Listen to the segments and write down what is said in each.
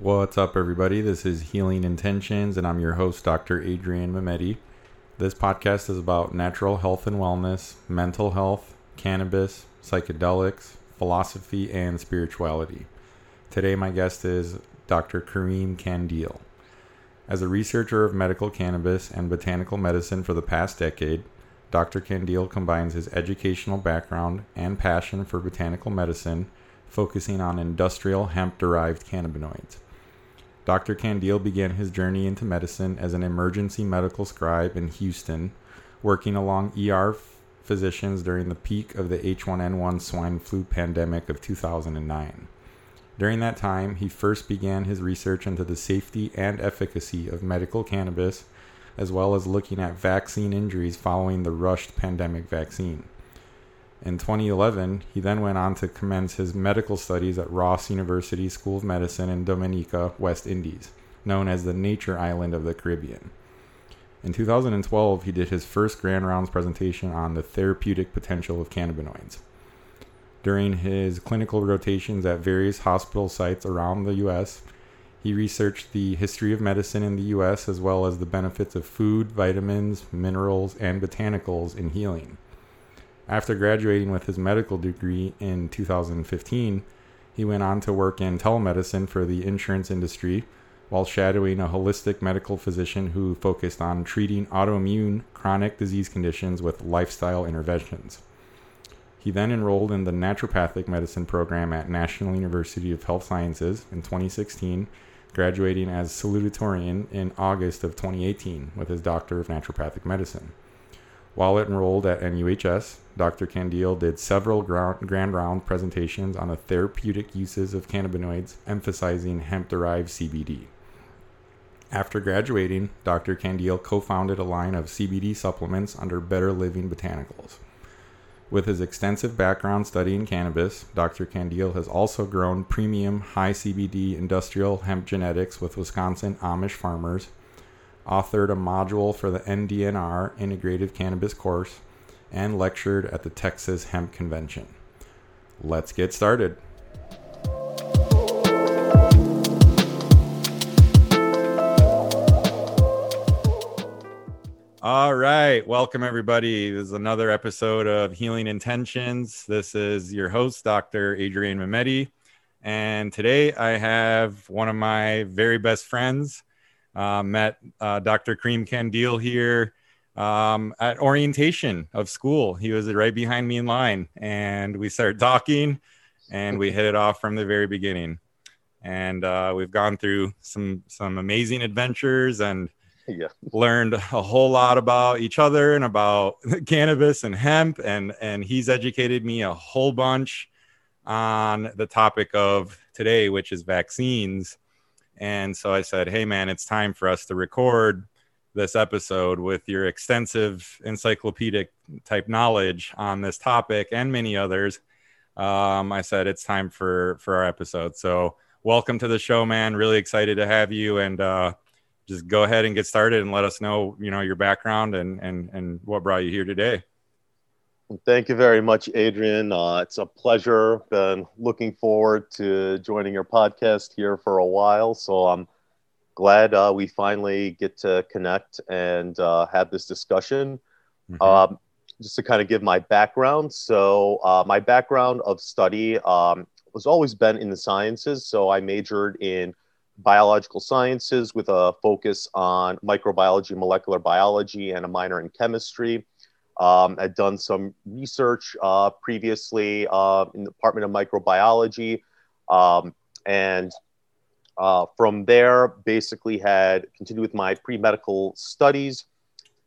What's up, everybody? This is Healing Intentions, and I'm your host, Dr. Adrian Mehmeti. This podcast is about natural health and wellness, mental health, cannabis, psychedelics, philosophy, and spirituality. Today, my guest is Dr. Kareem Kandil. As a researcher of medical cannabis and botanical medicine for the past decade, Dr. Kandil combines his educational background and passion for botanical medicine, focusing on industrial hemp derived cannabinoids. Dr. Kandil began his journey into medicine as an emergency medical scribe in Houston, working along ER physicians during the peak of the H1N1 swine flu pandemic of 2009. During that time, he first began his research into the safety and efficacy of medical cannabis, as well as looking at vaccine injuries following the rushed Pandemrix vaccine. In 2011, he then went on to commence his medical studies at Ross University School of Medicine in Dominica, West Indies, known as the Nature Island of the Caribbean. In 2012, he did his first Grand Rounds presentation on the therapeutic potential of cannabinoids. During his clinical rotations at various hospital sites around the U.S., he researched the history of medicine in the U.S. as well as the benefits of food, vitamins, minerals, and botanicals in healing. After graduating with his medical degree in 2015, he went on to work in telemedicine for the insurance industry while shadowing a holistic medical physician who focused on treating autoimmune chronic disease conditions with lifestyle interventions. He then enrolled in the naturopathic medicine program at National University of Health Sciences in 2016, graduating as salutatorian in August of 2018 with his Doctor of Naturopathic Medicine. While enrolled at NUHS, Dr. Kandil did several grand round presentations on the therapeutic uses of cannabinoids, emphasizing hemp derived CBD. After graduating, Dr. Kandil co founded a line of CBD supplements under Better Living Botanicals. With his extensive background studying cannabis, Dr. Kandil has also grown premium high CBD industrial hemp genetics with Wisconsin Amish farmers authored a module for the NDNR Integrative Cannabis course, and lectured at the Texas Hemp Convention. Let's get started. All right. Welcome, everybody. This is another episode of Healing Intentions. This is your host, Dr. Adrian Mehmeti. And today I have one of my very best friends, uh, met uh, Dr. Kareem Kandil here um, at orientation of school. He was right behind me in line, and we started talking, and we hit it off from the very beginning. And uh, we've gone through some some amazing adventures and yeah. learned a whole lot about each other and about cannabis and hemp. And and he's educated me a whole bunch on the topic of today, which is vaccines and so I said, Hey, man, it's time for us to record this episode with your extensive encyclopedic type knowledge on this topic and many others. Um, I said, It's time for, for our episode. So, welcome to the show, man. Really excited to have you. And, uh, just go ahead and get started and let us know, you know, your background and, and, and what brought you here today. Thank you very much, Adrian. Uh, it's a pleasure. Been looking forward to joining your podcast here for a while. So I'm glad uh, we finally get to connect and uh, have this discussion. Mm-hmm. Um, just to kind of give my background. So, uh, my background of study um, was always been in the sciences. So, I majored in biological sciences with a focus on microbiology, molecular biology, and a minor in chemistry. Um, I'd done some research uh, previously uh, in the Department of Microbiology. Um, and uh, from there, basically had continued with my pre medical studies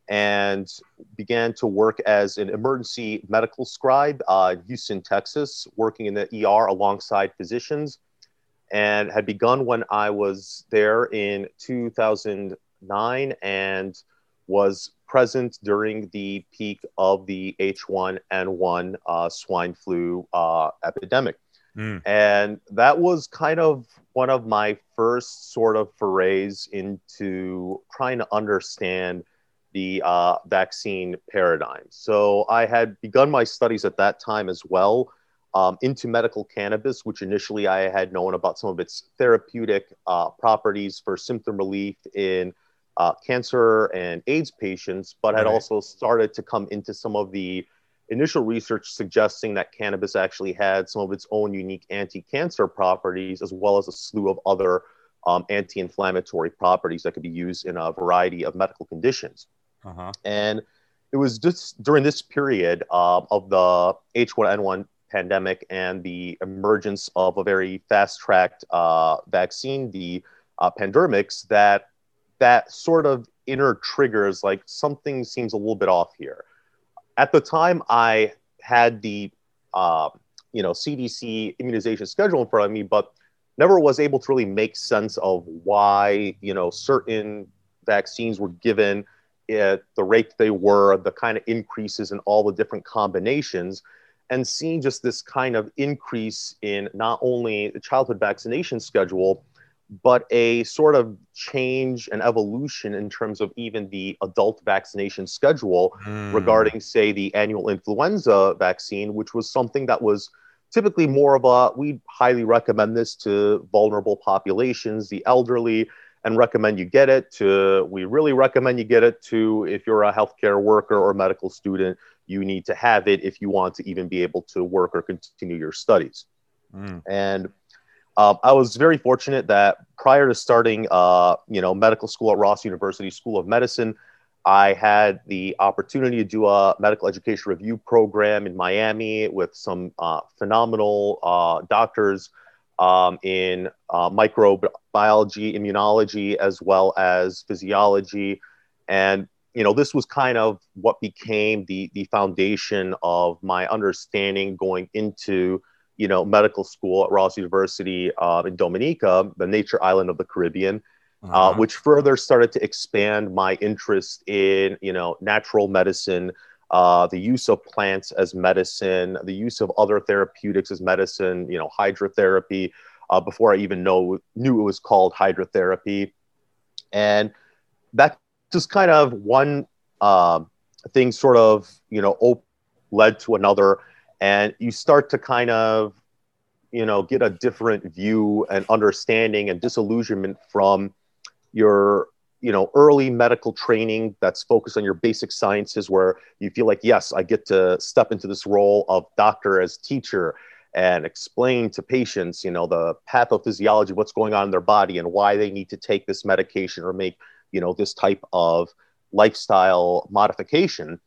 and began to work as an emergency medical scribe uh, in Houston, Texas, working in the ER alongside physicians. And had begun when I was there in 2009 and was present during the peak of the H1N1 uh, swine flu uh, epidemic. Mm. And that was kind of one of my first sort of forays into trying to understand the uh, vaccine paradigm. So I had begun my studies at that time as well. um, into medical cannabis, which initially I had known about some of its therapeutic uh, properties for symptom relief in uh, cancer and AIDS patients, but had Right. also started to come into some of the initial research suggesting that cannabis actually had some of its own unique anti cancer properties, as well as a slew of other um, anti inflammatory properties that could be used in a variety of medical conditions. Uh-huh. And it was just during this period uh, of the H1N1 pandemic and the emergence of a very fast tracked uh, vaccine, the uh, Pandemrix, that that sort of inner triggers like something seems a little bit off here. At the time, I had the uh, you know CDC immunization schedule in front of me, but never was able to really make sense of why you know certain vaccines were given at the rate they were, the kind of increases in all the different combinations, and seeing just this kind of increase in not only the childhood vaccination schedule, but a sort of change and evolution in terms of even the adult vaccination schedule Mm. regarding, say, the annual influenza vaccine, which was something that was typically more of a we highly recommend this to vulnerable populations, the elderly, and recommend you get it to we really recommend you get it to if you're a healthcare worker or medical student, you need to have it if you want to even be able to work or continue your studies. Mm. And um, I was very fortunate that prior to starting, uh, you know, medical school at Ross University School of Medicine, I had the opportunity to do a medical education review program in Miami with some uh, phenomenal uh, doctors um, in uh, microbiology, immunology, as well as physiology. And, you know, this was kind of what became the, the foundation of my understanding going into you know, medical school at Ross University uh, in Dominica, the nature island of the Caribbean, uh, Uh-huh. which further started to expand my interest in, you know, natural medicine, uh, the use of plants as medicine, the use of other therapeutics as medicine, you know, hydrotherapy, uh, before I even know knew it was called hydrotherapy, and that just kind of one um thing sort of you know op- led to another and you start to kind of you know get a different view and understanding and disillusionment from your you know early medical training that's focused on your basic sciences where you feel like yes i get to step into this role of doctor as teacher and explain to patients you know the pathophysiology what's going on in their body and why they need to take this medication or make you know this type of lifestyle modification.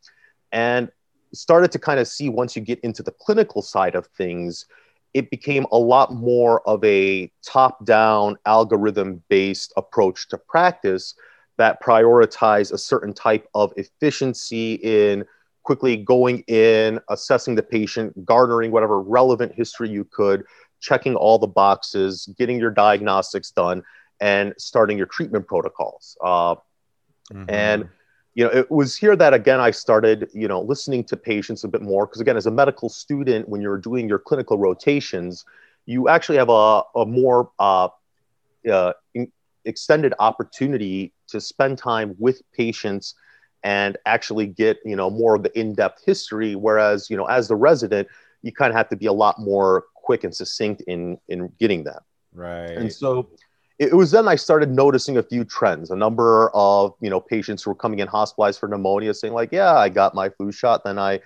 And started to kind of see once you get into the clinical side of things it became a lot more of a top down algorithm based approach to practice that prioritized a certain type of efficiency in quickly going in assessing the patient garnering whatever relevant history you could checking all the boxes getting your diagnostics done and starting your treatment protocols uh, Mhm. and you know it was here that again i started you know listening to patients a bit more because again as a medical student when you're doing your clinical rotations you actually have a, a more uh, uh, extended opportunity to spend time with patients and actually get you know more of the in-depth history whereas you know as the resident you kind of have to be a lot more quick and succinct in in getting that right. and so it was then I started noticing a few trends. A number of you know patients who were coming in hospitalized for pneumonia, saying like, "Yeah, I got my flu shot, then I,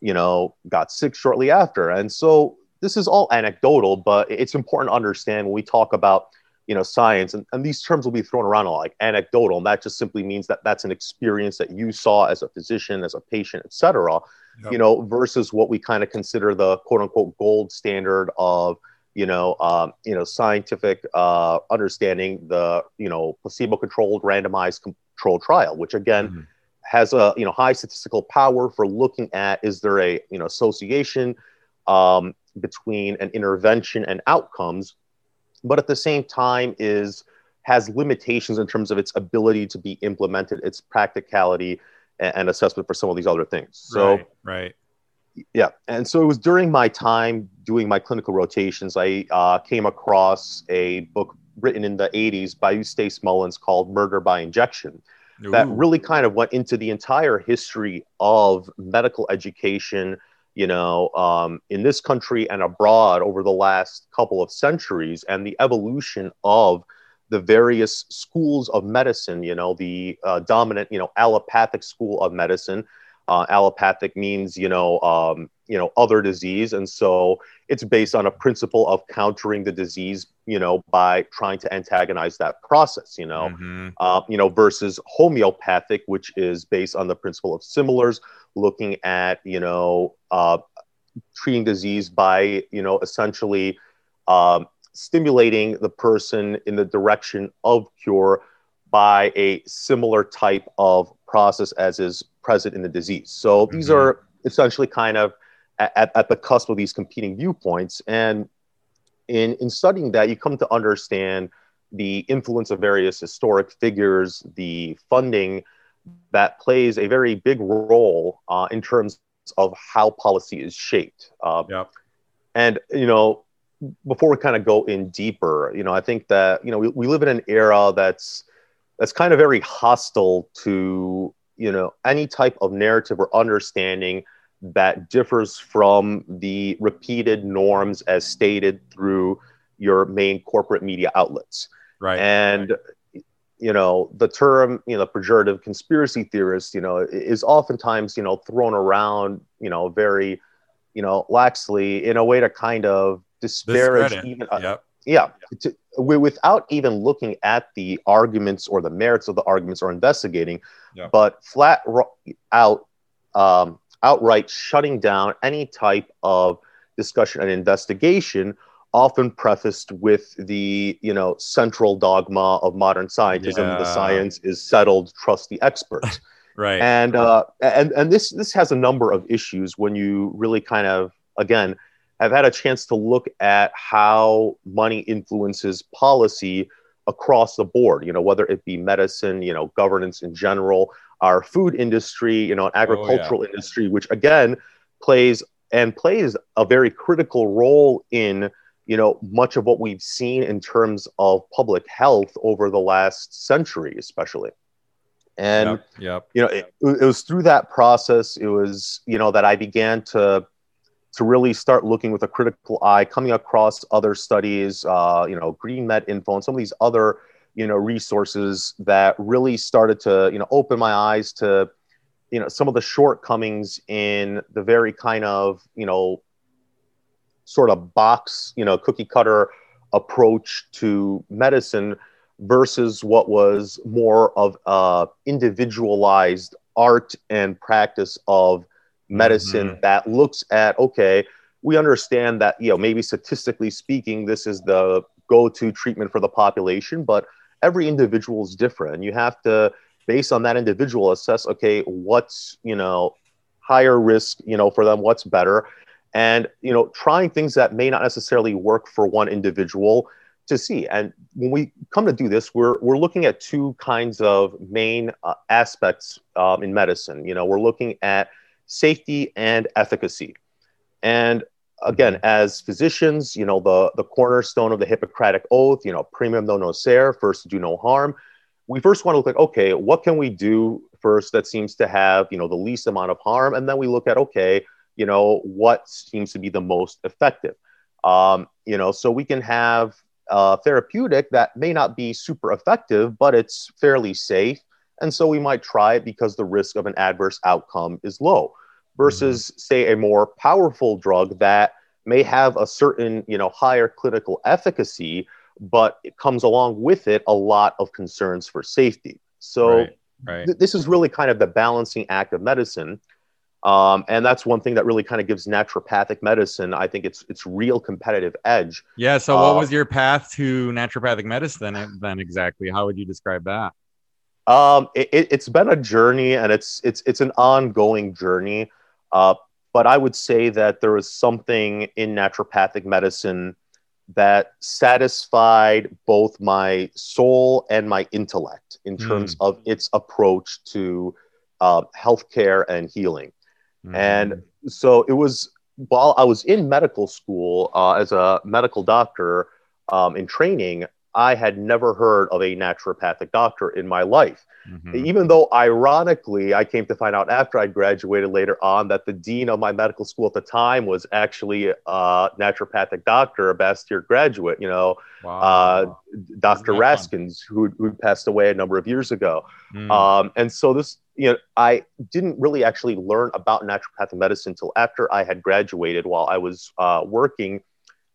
you know, got sick shortly after." And so this is all anecdotal, but it's important to understand when we talk about you know science, and, and these terms will be thrown around a lot, like anecdotal, and that just simply means that that's an experience that you saw as a physician, as a patient, etc. Yep. You know, versus what we kind of consider the quote unquote gold standard of you know, um, you know, scientific uh, understanding the, you know, placebo-controlled randomized controlled trial, which again Mhm. has a, you know, high statistical power for looking at is there a, you know, association um, between an intervention and outcomes, but at the same time is has limitations in terms of its ability to be implemented, its practicality and, and assessment for some of these other things. So right. Right. Yeah and so it was during my time doing my clinical rotations i uh, came across a book written in the 80s by eustace mullins called murder by injection that really kind of went into the entire history of medical education you know, um, in this country and abroad over the last couple of centuries, and the evolution of the various schools of medicine. You know, the uh, dominant, you know, allopathic school of medicine. Uh, allopathic means, you know, um, you know, other disease, and so it's based on a principle of countering the disease, you know, by trying to antagonize that process. You know, mm-hmm. uh, you know, versus homeopathic, which is based on the principle of similars, looking at, you know, uh, treating disease by, you know, essentially. Um, stimulating the person in the direction of cure by a similar type of process as is present in the disease. So these mm-hmm. are essentially kind of at, at the cusp of these competing viewpoints. And in, in studying that, you come to understand the influence of various historic figures, the funding that plays a very big role uh, in terms of how policy is shaped. Uh, yep. And, you know, before we kind of go in deeper, you know, I think that you know we, we live in an era that's that's kind of very hostile to you know any type of narrative or understanding that differs from the repeated norms as stated through your main corporate media outlets. Right. And you know the term you know pejorative conspiracy theorist you know is oftentimes you know thrown around you know very you know laxly in a way to kind of disparage even uh, yep. yeah to, without even looking at the arguments or the merits of the arguments or investigating yep. but flat out um, outright shutting down any type of discussion and investigation often prefaced with the you know central dogma of modern scientism yeah. the science is settled trust the experts right and uh and and this this has a number of issues when you really kind of again have had a chance to look at how money influences policy across the board, you know, whether it be medicine, you know, governance in general, our food industry, you know, agricultural oh, yeah. industry, which again plays and plays a very critical role in, you know, much of what we've seen in terms of public health over the last century, especially. And, yep, yep. you know, it, it was through that process, it was, you know, that I began to to really start looking with a critical eye, coming across other studies, uh, you know, Green Med Info, and some of these other, you know, resources that really started to, you know, open my eyes to, you know, some of the shortcomings in the very kind of, you know, sort of box, you know, cookie cutter approach to medicine versus what was more of a individualized art and practice of medicine mm-hmm. that looks at okay we understand that you know maybe statistically speaking this is the go-to treatment for the population but every individual is different. And you have to based on that individual assess okay what's you know higher risk you know for them what's better. And you know trying things that may not necessarily work for one individual to see. And when we come to do this we're we're looking at two kinds of main uh, aspects um, in medicine. You know we're looking at safety and efficacy. And again, as physicians, you know, the, the cornerstone of the Hippocratic Oath, you know, primum non nocere, first do no harm. We first want to look at, okay, what can we do first that seems to have, you know, the least amount of harm? And then we look at, okay, you know, what seems to be the most effective? Um, you know, so we can have a therapeutic that may not be super effective, but it's fairly safe. And so we might try it because the risk of an adverse outcome is low versus mm-hmm. say a more powerful drug that may have a certain you know higher clinical efficacy but it comes along with it a lot of concerns for safety. So right, right. Th- this is really kind of the balancing act of medicine um, and that's one thing that really kind of gives naturopathic medicine i think it's it's real competitive edge. Yeah so what uh, was your path to naturopathic medicine then, then exactly? How would you describe that? Um, it, has been a journey and it's it's it's an ongoing journey uh, but I would say that there was something in naturopathic medicine that satisfied both my soul and my intellect in hmm. terms mm. of its approach to uh, healthcare and healing. Mm. And so it was while I was in medical school uh, as a medical doctor um, in training, I had never heard of a naturopathic doctor in my life. Mhm. Even though, ironically, I came to find out after I graduated later on that the dean of my medical school at the time was actually a naturopathic doctor, a Bastyr graduate, you know, Wow. uh, Dr. Raskins, who, who passed away a number of years ago. Mm. Um, and so this, you know, I didn't really actually learn about naturopathic medicine until after I had graduated while I was uh, working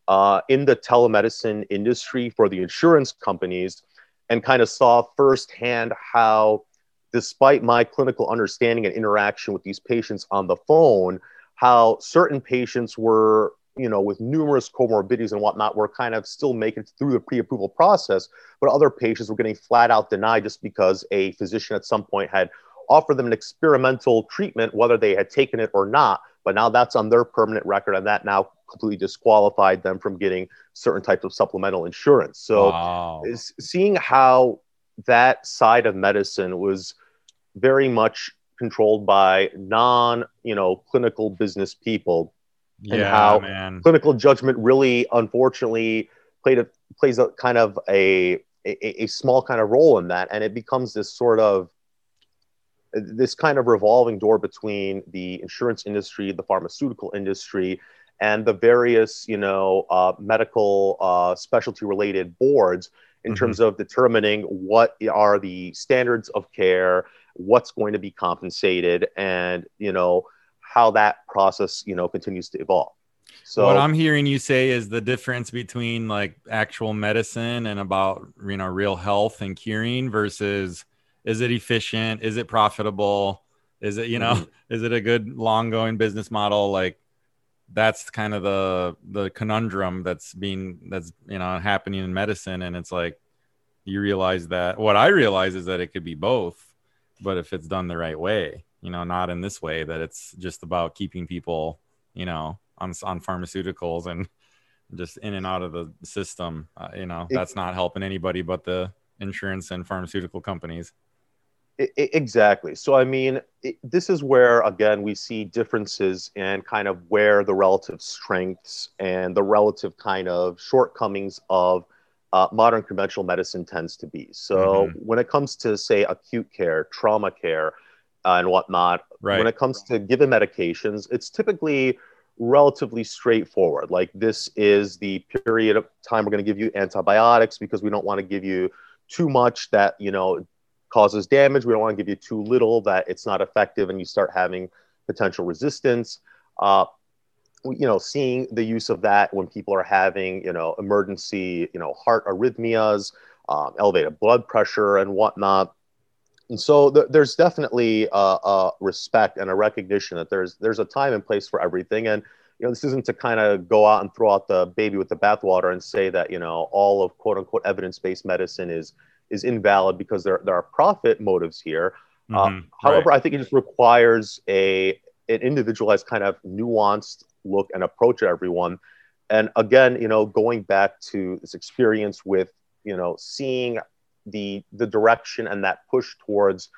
uh, in the telemedicine industry for the insurance companies and kind of saw firsthand how, despite my clinical understanding and interaction with these patients on the phone, how certain patients were, you know, with numerous comorbidities and whatnot, were kind of still making it through the pre approval process, but other patients were getting flat out denied just because a physician at some point had offered them an experimental treatment, whether they had taken it or not. But now that's on their permanent record, and that now completely disqualified them from getting certain types of supplemental insurance. So, wow. is seeing how that side of medicine was very much controlled by non, you know, clinical business people and yeah, how- man. clinical judgment really unfortunately played a plays a kind of a, a a small kind of role in that and it becomes this sort of this kind of revolving door between the insurance industry the pharmaceutical industry and the various you know uh, medical uh, specialty related boards in Mhm. terms of determining what are the standards of care what's going to be compensated and you know how that process you know continues to evolve so what I'm hearing you say is the difference between like actual medicine and about you know real health and curing versus is it efficient? Is it profitable? Is it you know Mhm. is it a good long going business model? Like that's kind of the the conundrum that's being that's you know happening in medicine, and it's like you realize that what I realize is that it could be both, but if it's done the right way, you know, not in this way that it's just about keeping people you know on on pharmaceuticals and just in and out of the system uh, you know It- that's not helping anybody but the insurance and pharmaceutical companies I- exactly. So, I mean, it, this is where, again, we see differences in kind of where the relative strengths and the relative kind of shortcomings of uh, modern conventional medicine tends to be. So, when it comes to, say, acute care, trauma care, uh, and whatnot, right when it comes to given medications, it's typically relatively straightforward. Like, this is the period of time we're going to give you antibiotics because we don't want to give you too much that, you know, causes damage. We don't want to give you too little that it's not effective and you start having potential resistance. Uh, you know, seeing the use of that when people are having, you know, emergency, you know, heart arrhythmias, um, elevated blood pressure and whatnot. And so th- there's definitely a, a respect and a recognition that there's there's a time and place for everything. And you know, this isn't to kind of go out and throw out the baby with the bathwater and say that you know all of quote unquote evidence based medicine is is invalid because there there are profit motives here. Uh, Mhm, However, I think it just requires a an individualized kind of nuanced look and approach at everyone. And again, you know, going back to this experience with you know seeing the the direction and that push towards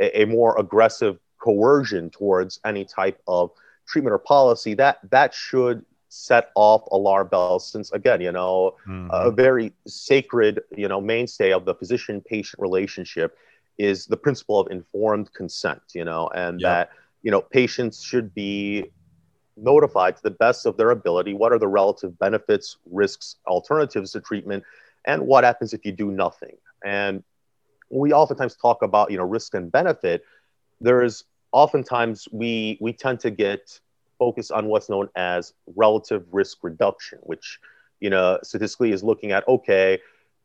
a, a more aggressive coercion towards any type of treatment or policy that that should set off alarm bells since again you know mhm. a very sacred, you know, mainstay of the physician-patient relationship is the principle of informed consent, you know, and Yep. that, you know, patients should be notified to the best of their ability what are the relative benefits, risks, alternatives to treatment, and what happens if you do nothing. And we oftentimes talk about, you know, risk and benefit. There is oftentimes we we tend to get focused on what's known as relative risk reduction, which you know, statistically is looking at okay,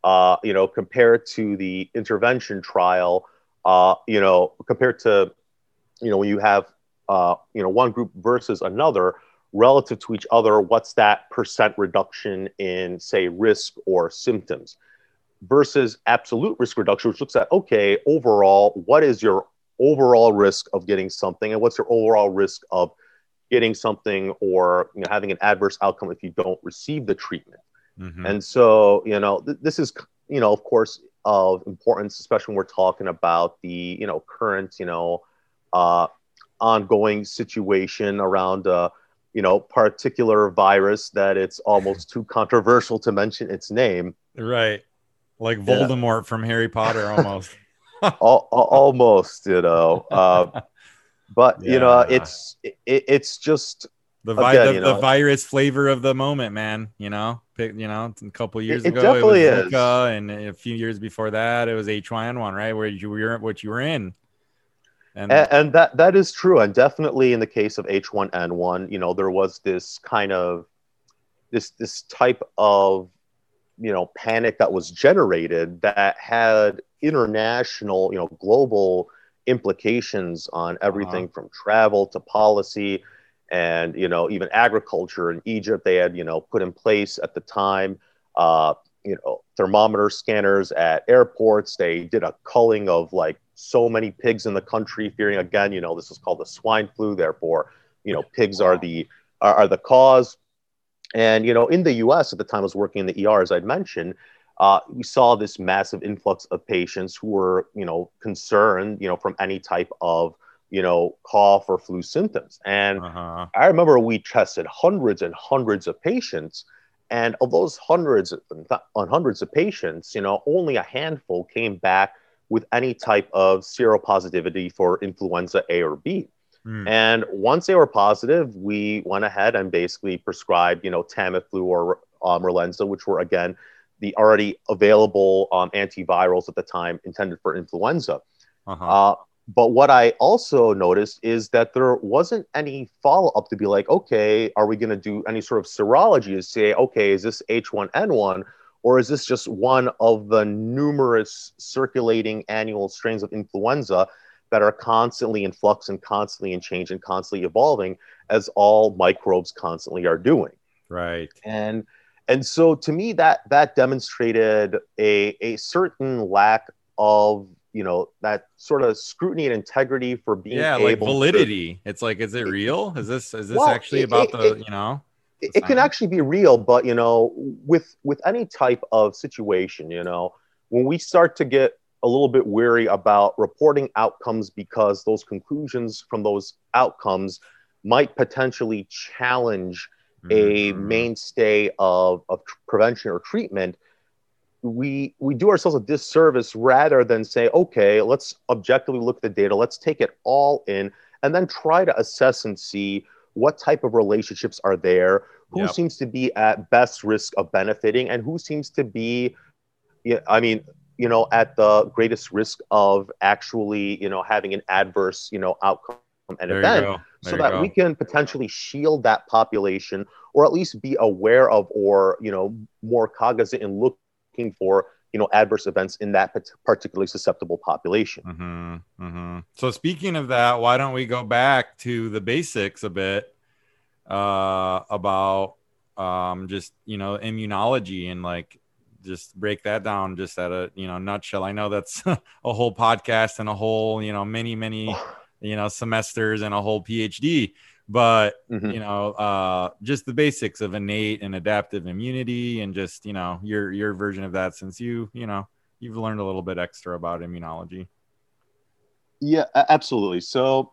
uh, you know, compared to the intervention trial, uh, you know, compared to, you know, when you have, uh, you know, one group versus another, relative to each other, what's that percent reduction in, say, risk or symptoms, versus absolute risk reduction, which looks at okay, overall, what is your overall risk of getting something, and what's your overall risk of getting something or you know, having an adverse outcome if you don't receive the treatment. Mhm. And so, you know, th- this is, you know, of course, of importance, especially when we're talking about the, you know, current, you know, uh, ongoing situation around, uh, you know, particular virus that it's almost too controversial to mention its name. right like Voldemort yeah. from Harry Potter almost. almost, you know. Uh, but yeah. you know, it's it, it's just the, vi- again, the, the, virus flavor of the moment, man. You know, Pick, you know, a couple years it, ago, it definitely it was Zika, and a few years before that, it was H1N1, right? Where you were, what you were in. And, and, and that that is true, and definitely in the case of H1N1, you know, there was this kind of this this type of you know panic that was generated that had international, you know, global implications on everything uh-huh. from travel to policy and you know even agriculture in Egypt. They had you know put in place at the time uh, you know thermometer scanners at airports. They did a culling of like so many pigs in the country fearing again you know this is called the swine flu. Therefore you know pigs are the are, are the cause. And you know in the us at the time i was working in the er as i'd mentioned uh, we saw this massive influx of patients who were you know concerned you know from any type of you know, cough or flu symptoms. And uh-huh. I remember we tested hundreds and hundreds of patients. And of those hundreds on hundreds of patients, you know, only a handful came back with any type of seropositivity for influenza A or B. Mm. And once they were positive, we went ahead and basically prescribed, you know, Tamiflu or Relenza, which were again the already available um, antivirals at the time intended for influenza. Uh-huh. Uh, but what I also noticed is that there wasn't any follow up to be like, okay, are we going to do any sort of serology to say, okay, is this H1N1 or is this just one of the numerous circulating annual strains of influenza that are constantly in flux and constantly in change and constantly evolving as all microbes constantly are doing? Right. And and so to me that that demonstrated a, a certain lack of you know that sort of scrutiny and integrity for being yeah like validity to, it's like is it real? Is this is this well, actually it, about it, the you know? it, can actually be real but you know with with any type of situation you know when we start to get a little bit weary about reporting outcomes because those conclusions from those outcomes might potentially challenge. A mm-hmm. mainstay of, of prevention or treatment we we do ourselves a disservice rather than say okay let's objectively look at the data let's take it all in and then try to assess and see what type of relationships are there who yep. seems to be at best risk of benefiting and who seems to be i mean you know at the greatest risk of actually you know having an adverse you know outcome an there event so that go. we can potentially shield that population or at least be aware of or you know more cognizant in looking for you know adverse events in that particularly susceptible population. Mm-hmm, mm-hmm. So speaking of that, why don't we go back to the basics a bit uh, about um, just you know immunology and like just break that down just at a you know nutshell. I know that's a whole podcast and a whole you know many many you know semesters and a whole PhD but mm-hmm. you know uh, just the basics of innate and adaptive immunity and just you know your your version of that since you you know you've learned a little bit extra about immunology. Yeah absolutely. So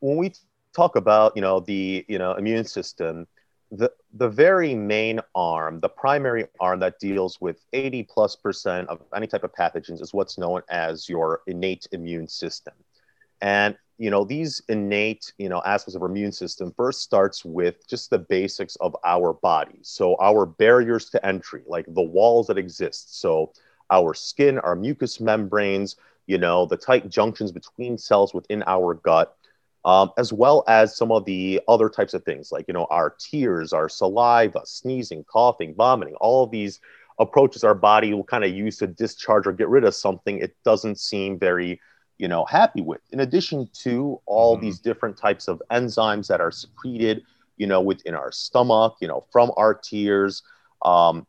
when we talk about you know the you know immune system the the very main arm the primary arm that deals with 80 plus percent of any type of pathogens is what's known as your innate immune system. And you know these innate you know aspects of our immune system first starts with just the basics of our body. So our barriers to entry like the walls that exist. So our skin our mucous membranes you know the tight junctions between cells within our gut um, as well as some of the other types of things like you know our tears our saliva sneezing coughing vomiting. All of these approaches our body will kind of use to discharge or get rid of something it doesn't seem very you know happy with in addition to all mm-hmm. these different types of enzymes that are secreted you know within our stomach you know from our tears um,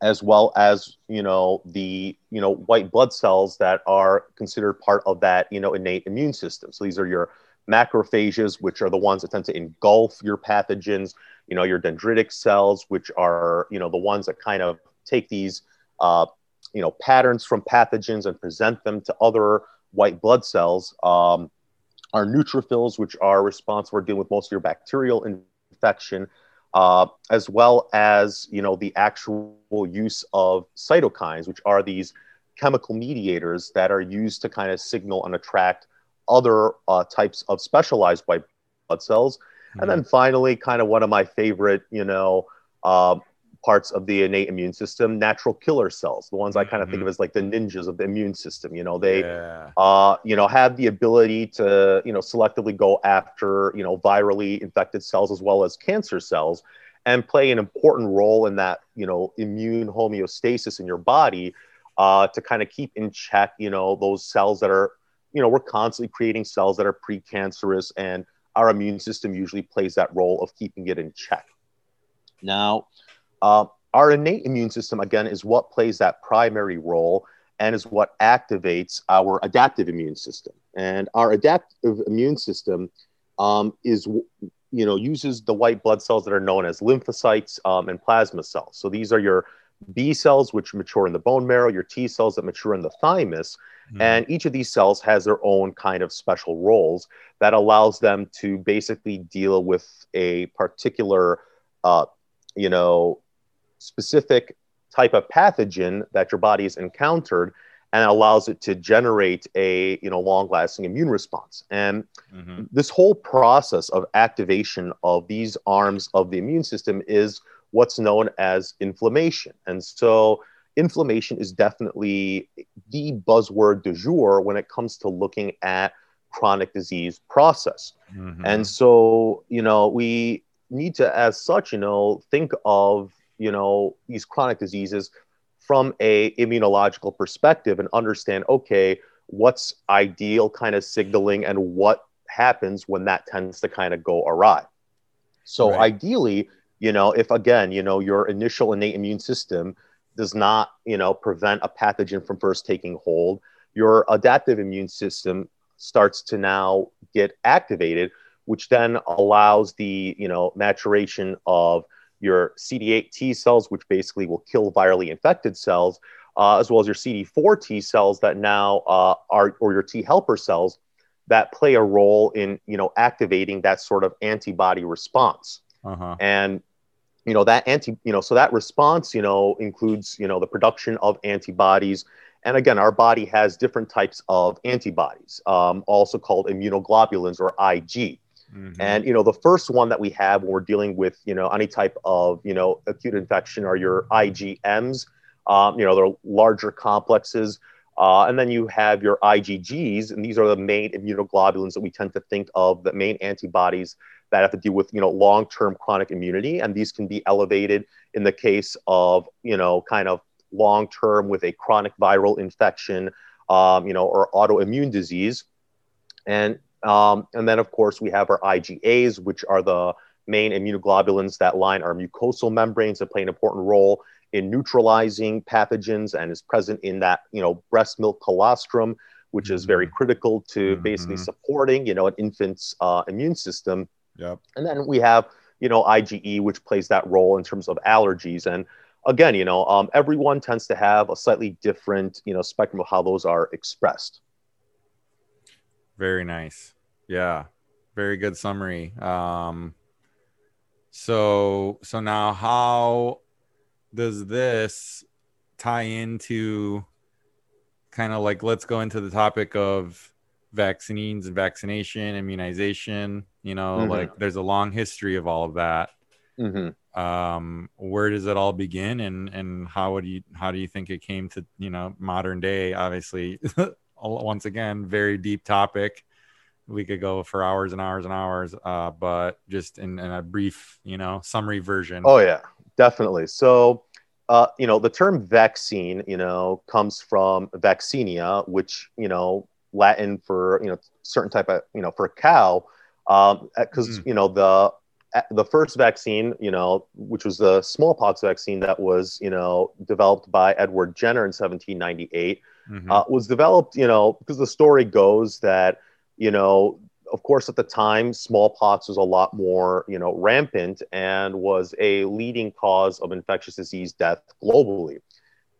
as well as you know the you know white blood cells that are considered part of that you know innate immune system so these are your macrophages which are the ones that tend to engulf your pathogens you know your dendritic cells which are you know the ones that kind of take these uh, you know patterns from pathogens and present them to other white blood cells um, are neutrophils, which are responsible for dealing with most of your bacterial infection. uh, as well as you know the actual use of cytokines, which are these chemical mediators that are used to kind of signal and attract other uh, types of specialized white blood cells. Mm-hmm. And then finally, kind of one of my favorite, you know, uh, parts of the innate immune system, natural killer cells, the ones I kind of mm-hmm. think of as like the ninjas of the immune system. You know, they, yeah. uh, you know, have the ability to, you know, selectively go after, you know, virally infected cells as well as cancer cells and play an important role in that, you know, immune homeostasis in your body uh, to kind of keep in check, you know, those cells that are, you know, we're constantly creating cells that are precancerous and our immune system usually plays that role of keeping it in check. Now, uh, our innate immune system, again, is what plays that primary role and is what activates our adaptive immune system. And our adaptive immune system um, is, you know, uses the white blood cells that are known as lymphocytes um, and plasma cells. So these are your B cells, which mature in the bone marrow, your T cells that mature in the thymus. Mm-hmm. And each of these cells has their own kind of special roles that allows them to basically deal with a particular, uh, you know, specific type of pathogen that your body has encountered and allows it to generate a you know long lasting immune response and mm-hmm. this whole process of activation of these arms of the immune system is what's known as inflammation and so inflammation is definitely the buzzword du jour when it comes to looking at chronic disease process mm-hmm. and so you know we need to as such you know think of you know these chronic diseases from a immunological perspective and understand okay what's ideal kind of signaling and what happens when that tends to kind of go awry so right. ideally you know if again you know your initial innate immune system does not you know prevent a pathogen from first taking hold your adaptive immune system starts to now get activated which then allows the you know maturation of your CD8 T cells, which basically will kill virally infected cells, uh, as well as your CD4 T cells that now uh, are, or your T helper cells that play a role in, you know, activating that sort of antibody response. Uh-huh. And, you know, that anti, you know, so that response, you know, includes, you know, the production of antibodies. And again, our body has different types of antibodies, um, also called immunoglobulins or IG. Mm-hmm. And you know, the first one that we have when we're dealing with you know any type of you know acute infection are your IgMs. Um, you know, they're larger complexes. Uh, and then you have your IgGs, and these are the main immunoglobulins that we tend to think of, the main antibodies that have to do with you know long-term chronic immunity, and these can be elevated in the case of you know kind of long-term with a chronic viral infection, um, you know, or autoimmune disease. And um, and then, of course, we have our IgAs, which are the main immunoglobulins that line our mucosal membranes that play an important role in neutralizing pathogens and is present in that, you know, breast milk colostrum, which is very mm-hmm. critical to mm-hmm. basically supporting, you know, an infant's uh, immune system. Yep. And then we have, you know, IgE, which plays that role in terms of allergies. And again, you know, um, everyone tends to have a slightly different, you know, spectrum of how those are expressed. Very nice. Yeah. Very good summary. Um so so now how does this tie into kind of like let's go into the topic of vaccines and vaccination, immunization, you know, mm-hmm. like there's a long history of all of that. Mm-hmm. Um, where does it all begin and and how would you how do you think it came to you know modern day obviously once again very deep topic. We could go for hours and hours and hours uh, but just in, in, a brief you know summary version. Oh yeah definitely. So uh, you know the term vaccine you know comes from vaccinia which you know latin for you know certain type of you know for a cow because um, mm. you know the the first vaccine you know which was the smallpox vaccine that was you know developed by edward jenner in 1798 mm-hmm. uh, was developed you know because the story goes that you know, of course, at the time, smallpox was a lot more, you know, rampant and was a leading cause of infectious disease death globally.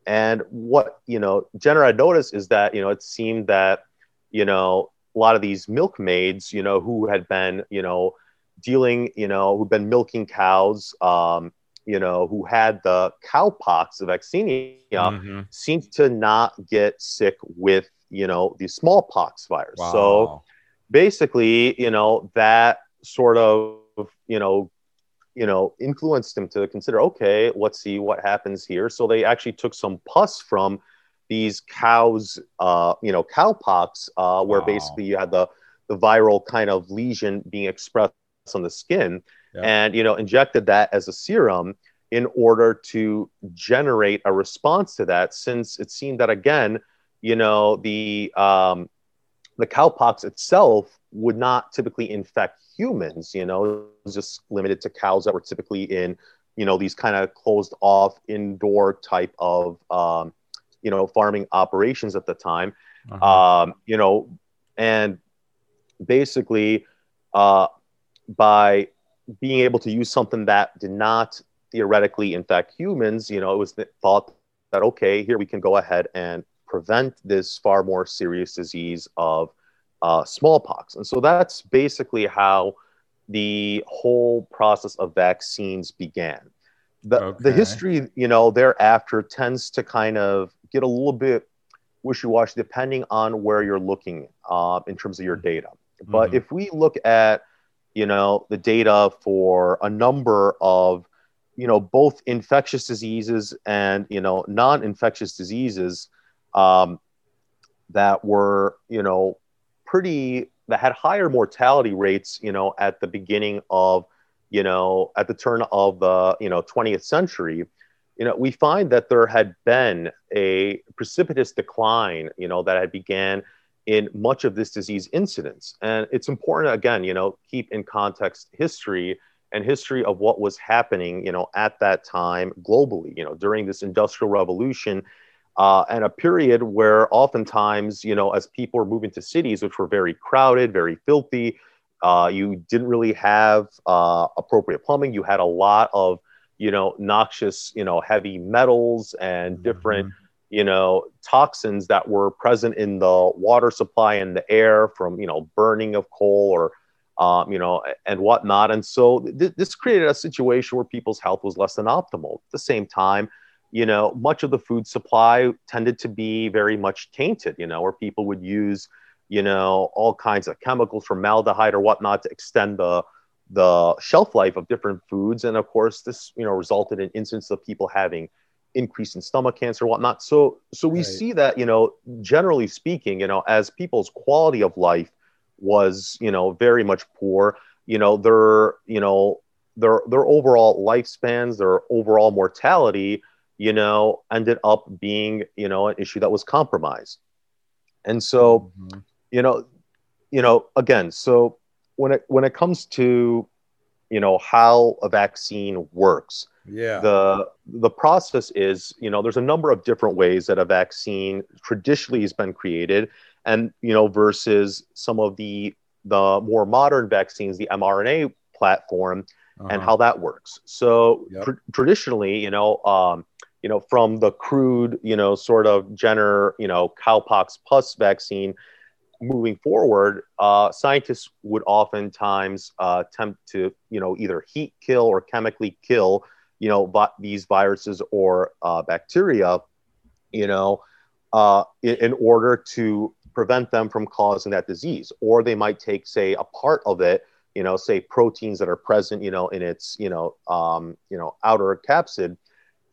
And what, you know, Jenner had noticed is that, you know, it seemed that, you know, a lot of these milkmaids, you know, who had been, you know, dealing, you know, who've been milking cows, um, you know, who had the cowpox, the vaccinia, mm-hmm. seemed to not get sick with, you know, the smallpox virus. Wow. So basically, you know, that sort of, you know, you know, influenced him to consider, okay, let's see what happens here. So they actually took some pus from these cows, uh, you know, cowpox, uh, where wow. basically you had the the viral kind of lesion being expressed on the skin, yeah. and you know, injected that as a serum in order to generate a response to that. Since it seemed that again, you know, the um, the cowpox itself would not typically infect humans. You know, it was just limited to cows that were typically in, you know, these kind of closed off indoor type of, um, you know, farming operations at the time. Uh-huh. Um, you know, and basically, uh, by being able to use something that did not theoretically infect humans, you know, it was thought that okay, here we can go ahead and prevent this far more serious disease of uh, smallpox. And so that's basically how the whole process of vaccines began. The, okay. the history, you know, thereafter tends to kind of get a little bit wishy-washy depending on where you're looking uh, in terms of your data. But mm-hmm. if we look at, you know, the data for a number of, you know, both infectious diseases and, you know, non-infectious diseases um, that were, you know, pretty that had higher mortality rates, you know, at the beginning of, you know, at the turn of the, you know, 20th century, you know, we find that there had been a precipitous decline, you know, that had began in much of this disease incidence. And it's important, again, you know, keep in context history and history of what was happening, you know, at that time globally, you know, during this industrial revolution uh, and a period where oftentimes, you know, as people were moving to cities, which were very crowded, very filthy, uh, you didn't really have uh, appropriate plumbing. You had a lot of, you know, noxious, you know, heavy metals and different, mm-hmm. You know, toxins that were present in the water supply and the air from, you know, burning of coal or, um, you know, and whatnot. And so th- this created a situation where people's health was less than optimal. At the same time, you know, much of the food supply tended to be very much tainted, you know, where people would use, you know, all kinds of chemicals, formaldehyde or whatnot, to extend the the shelf life of different foods. And of course, this, you know, resulted in instances of people having increase in stomach cancer, whatnot. So, so we right. see that, you know, generally speaking, you know, as people's quality of life was, you know, very much poor, you know, their, you know, their their overall lifespans, their overall mortality you know, ended up being, you know, an issue that was compromised. And so, mm-hmm. you know, you know, again, so when it when it comes to, you know, how a vaccine works, yeah, the the process is, you know, there's a number of different ways that a vaccine traditionally has been created, and you know, versus some of the the more modern vaccines, the mRNA platform, uh-huh. and how that works. So yep. tr- traditionally, you know, um, you know, from the crude, you know, sort of Jenner, you know, cowpox pus vaccine moving forward, uh, scientists would oftentimes uh, attempt to, you know, either heat kill or chemically kill, you know, vi- these viruses or uh, bacteria, you know, uh, in, in, order to prevent them from causing that disease. Or they might take, say, a part of it, you know, say proteins that are present, you know, in its, you know, um, you know, outer capsid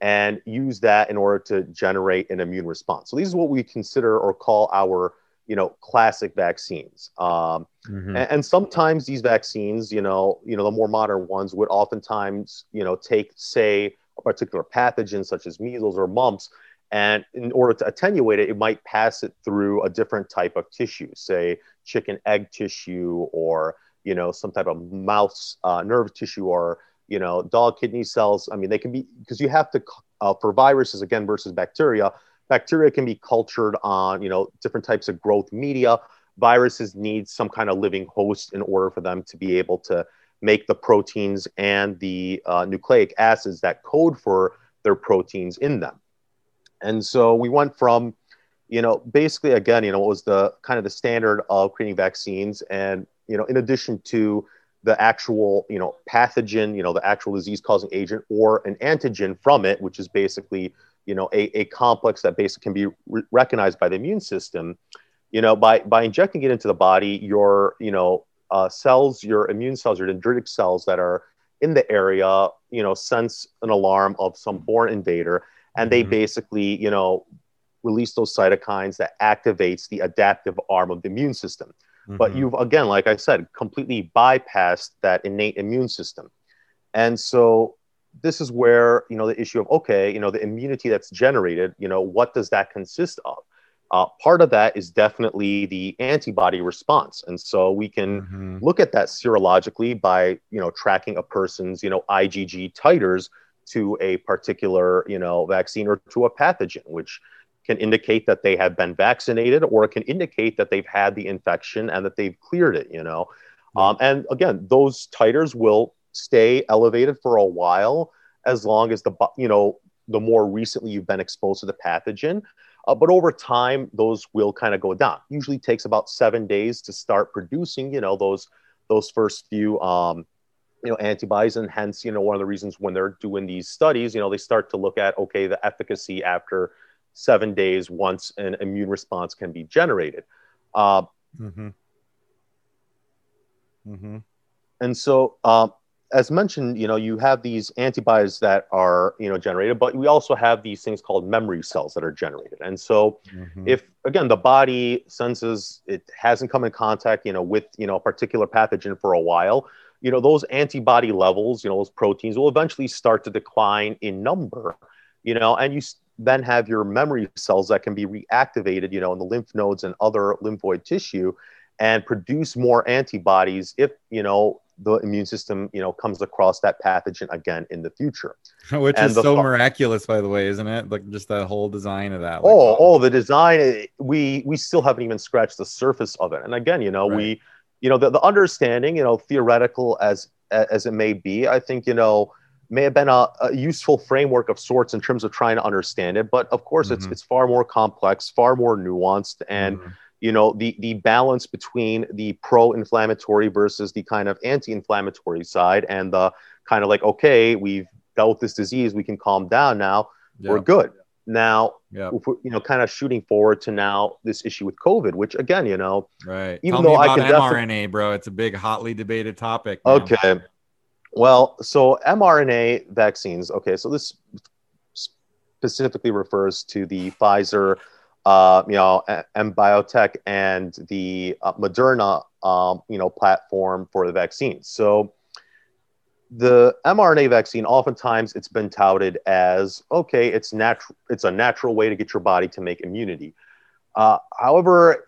and use that in order to generate an immune response. So these is what we consider or call our you know classic vaccines um, mm-hmm. and, and, sometimes these vaccines you know you know the more modern ones would oftentimes you know take say a particular pathogen such as measles or mumps and in order to attenuate it it might pass it through a different type of tissue say chicken egg tissue or you know some type of mouse uh, nerve tissue or you know, dog kidney cells. I mean, they can be because you have to uh, for viruses again versus bacteria. Bacteria can be cultured on you know different types of growth media. Viruses need some kind of living host in order for them to be able to make the proteins and the uh, nucleic acids that code for their proteins in them. And so we went from, you know, basically again, you know, it was the kind of the standard of creating vaccines, and you know, in addition to the actual, you know, pathogen, you know, the actual disease-causing agent, or an antigen from it, which is basically, you know, a, a complex that basically can be re- recognized by the immune system. You know, by by injecting it into the body, your, you know, uh, cells, your immune cells, your dendritic cells that are in the area, you know, sense an alarm of some foreign invader, and they mm-hmm. basically, you know, release those cytokines that activates the adaptive arm of the immune system. Mm-hmm. But you've again, like I said, completely bypassed that innate immune system. And so this is where, you know, the issue of okay, you know, the immunity that's generated, you know, what does that consist of? Uh, part of that is definitely the antibody response, and so we can mm-hmm. look at that serologically by you know tracking a person's you know IgG titers to a particular you know vaccine or to a pathogen, which can indicate that they have been vaccinated or it can indicate that they've had the infection and that they've cleared it you know um, and again those titers will stay elevated for a while as long as the you know the more recently you've been exposed to the pathogen uh, but over time those will kind of go down usually takes about seven days to start producing you know those those first few um, you know antibodies and hence you know one of the reasons when they're doing these studies you know they start to look at okay the efficacy after seven days once an immune response can be generated. Uh, mm-hmm. Mm-hmm. And so, uh, as mentioned, you know, you have these antibodies that are, you know, generated, but we also have these things called memory cells that are generated. And so, mm-hmm. if again the body senses it hasn't come in contact, you know, with you know a particular pathogen for a while, you know, those antibody levels, you know, those proteins will eventually start to decline in number, you know, and you then have your memory cells that can be reactivated, you know, in the lymph nodes and other lymphoid tissue and produce more antibodies if, you know, the immune system, you know, comes across that pathogen again in the future. Which and is so miraculous, by the way, isn't it? Like just the whole design of that. Like, oh, oh, the design. Eh, we we still haven't even scratched the surface of it. And again, you know, right. we, you know, the, the understanding, you know, theoretical as as it may be, I think, you know, may have been a, a, useful framework of sorts in terms of trying to understand it. But of course, mm-hmm. it's it's far more complex, far more nuanced, and mm-hmm. You know the the balance between the pro-inflammatory versus the kind of anti-inflammatory side, and the kind of like okay, we've dealt with this disease, we can calm down now, yeah. we're good. Now, yeah. you know, kind of shooting forward to now this issue with COVID, which again, you know, right. Even Tell though I can mRNA, bro, it's a big, hotly debated topic. Now. Okay, well, so mRNA vaccines. Okay, so this specifically refers to the Pfizer, uh, you know, and BioNTech and the uh, Moderna, um, you know, platform for the vaccine. So the mRNA vaccine, oftentimes it's been touted as okay, it's natural, it's a natural way to get your body to make immunity. Uh, however,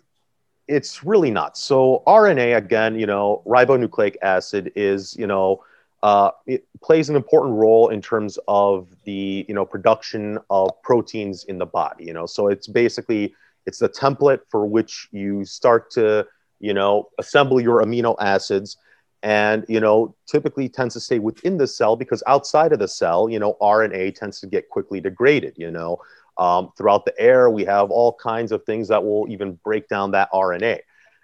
it's really not. So RNA, again, you know, ribonucleic acid is, you know, uh, it plays an important role in terms of the you know production of proteins in the body. You know, so it's basically it's the template for which you start to you know assemble your amino acids. And you know typically tends to stay within the cell because outside of the cell you know rna tends to get quickly degraded you know? Um, throughout the air we have all kinds of things that will even break down that rna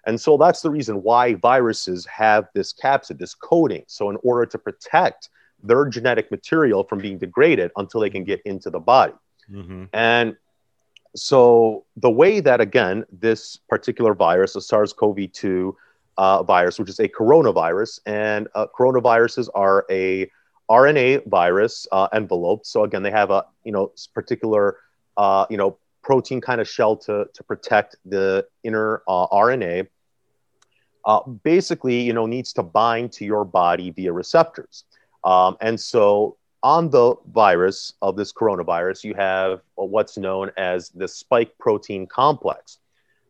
and so that's the reason why viruses have this capsid, this coating. So, in order to protect their genetic material from being degraded until they can get into the body. Mm-hmm. And so, the way that, again, this particular virus, the SARS CoV 2 uh, virus, which is a coronavirus, and uh, coronaviruses are a RNA virus uh, enveloped. So, again, they have a you know particular uh, you know protein kind of shell to, to protect the inner uh, RNA, uh, basically, you know, needs to bind to your body via receptors. Um, and so on the virus of this coronavirus, you have what's known as the spike protein complex.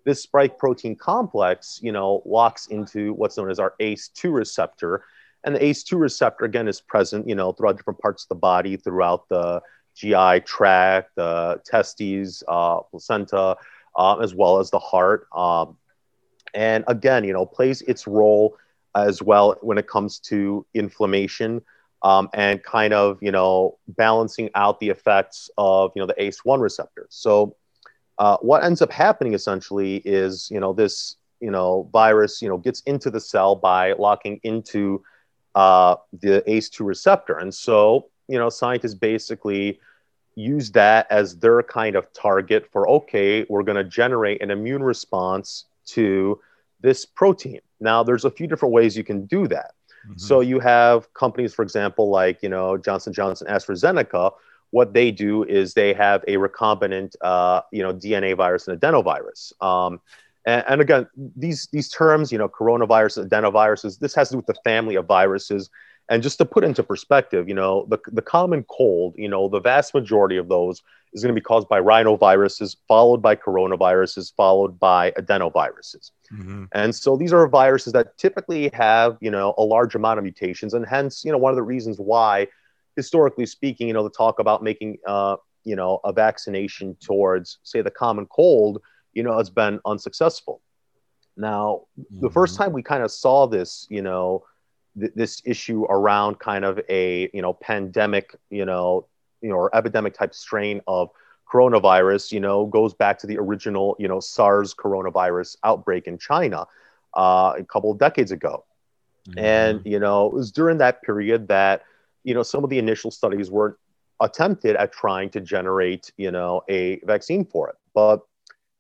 This spike protein complex, you know, locks into what's known as our ACE2 receptor. And the ACE2 receptor, again, is present, you know, throughout different parts of the body, throughout the GI tract, the testes, uh, placenta, uh, as well as the heart. Um, and again, you know, plays its role as well when it comes to inflammation um, and kind of, you know, balancing out the effects of, you know, the ACE1 receptor. So uh, what ends up happening essentially is, you know, this, you know, virus, you know, gets into the cell by locking into uh, the ACE2 receptor. And so, you know, scientists basically use that as their kind of target for okay, we're going to generate an immune response to this protein. Now, there's a few different ways you can do that. Mm-hmm. So you have companies, for example, like you know Johnson Johnson, AstraZeneca. What they do is they have a recombinant, uh, you know, DNA virus and adenovirus. Um, and, and, again, these these terms, you know, coronavirus, adenoviruses, this has to do with the family of viruses. And just to put into perspective, you know, the, the common cold, you know, the vast majority of those is going to be caused by rhinoviruses, followed by coronaviruses, followed by adenoviruses. Mm-hmm. And so these are viruses that typically have, you know, a large amount of mutations. And hence, you know, one of the reasons why, historically speaking, you know, the talk about making, uh, you know, a vaccination towards, say, the common cold, you know, has been unsuccessful. Now, mm-hmm. the first time we kind of saw this, you know, th- this issue around kind of a, you know, pandemic, you know, you know, or epidemic type strain of coronavirus, you know, goes back to the original, you know, SARS coronavirus outbreak in China uh, a couple of decades ago. Mm-hmm. And, you know, it was during that period that, you know, some of the initial studies were attempted at trying to generate, you know, a vaccine for it. But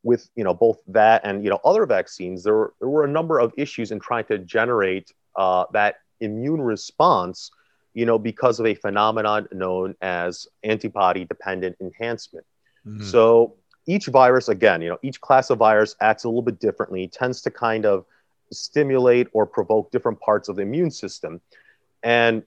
with, you know, both that and, you know, other vaccines, there were, there were a number of issues in trying to generate uh, that immune response you know, because of a phenomenon known as antibody dependent enhancement. Mm-hmm. So each virus, again, you know, each class of virus acts a little bit differently, tends to kind of stimulate or provoke different parts of the immune system. And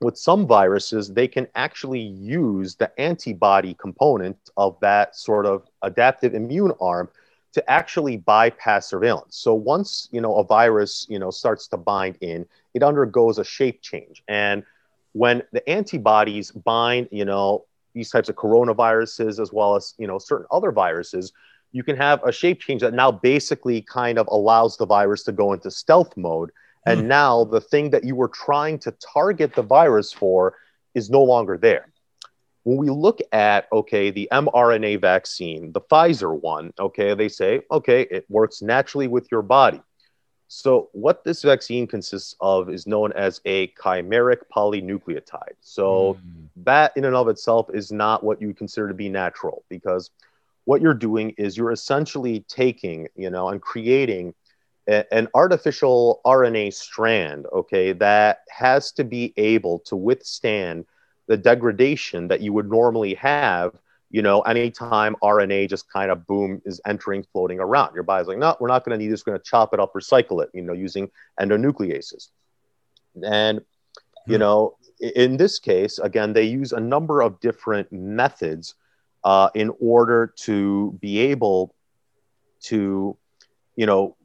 with some viruses, they can actually use the antibody component of that sort of adaptive immune arm to actually bypass surveillance. So once you know a virus you know starts to bind in, it undergoes a shape change. And when the antibodies bind, you know, these types of coronaviruses as well as you know certain other viruses you can have a shape change that now basically kind of allows the virus to go into stealth mode and mm. now the thing that you were trying to target the virus for is no longer there when we look at okay the mrna vaccine the pfizer one okay they say okay it works naturally with your body so, what this vaccine consists of is known as a chimeric polynucleotide. So, mm. that in and of itself is not what you consider to be natural because what you're doing is you're essentially taking, you know, and creating a, an artificial RNA strand, okay, that has to be able to withstand the degradation that you would normally have you know, anytime RNA just kind of boom is entering, floating around, your body's like, no, we're not going to need this. We're going to chop it up, recycle it, you know, using endonucleases. And, you hmm. know, in this case, again, they use a number of different methods uh, in order to be able to, you know,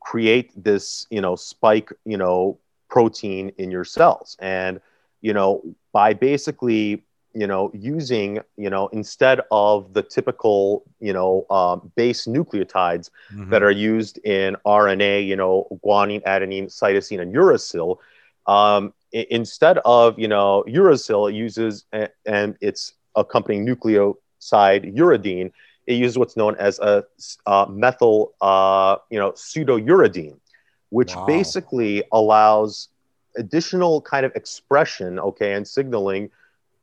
create this, you know, spike, you know, protein in your cells. And, you know, by basically you know, using, you know, instead of the typical, you know, um, base nucleotides mm-hmm. that are used in RNA, you know, guanine, adenine, cytosine, and uracil, um, I- instead of, you know, uracil, it uses, a- and its accompanying nucleoside uridine, it uses what's known as a, a methyl, uh, you know, pseudouridine, which wow. basically allows additional kind of expression, okay, and signaling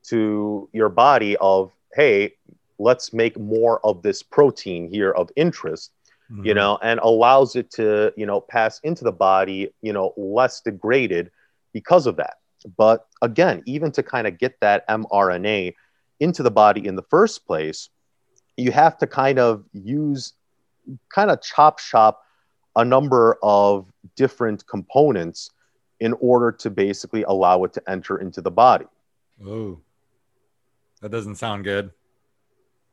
to your body of hey let's make more of this protein here of interest mm-hmm. you know and allows it to you know pass into the body you know less degraded because of that but again even to kind of get that mrna into the body in the first place you have to kind of use kind of chop shop a number of different components in order to basically allow it to enter into the body. Oh. That doesn't sound good.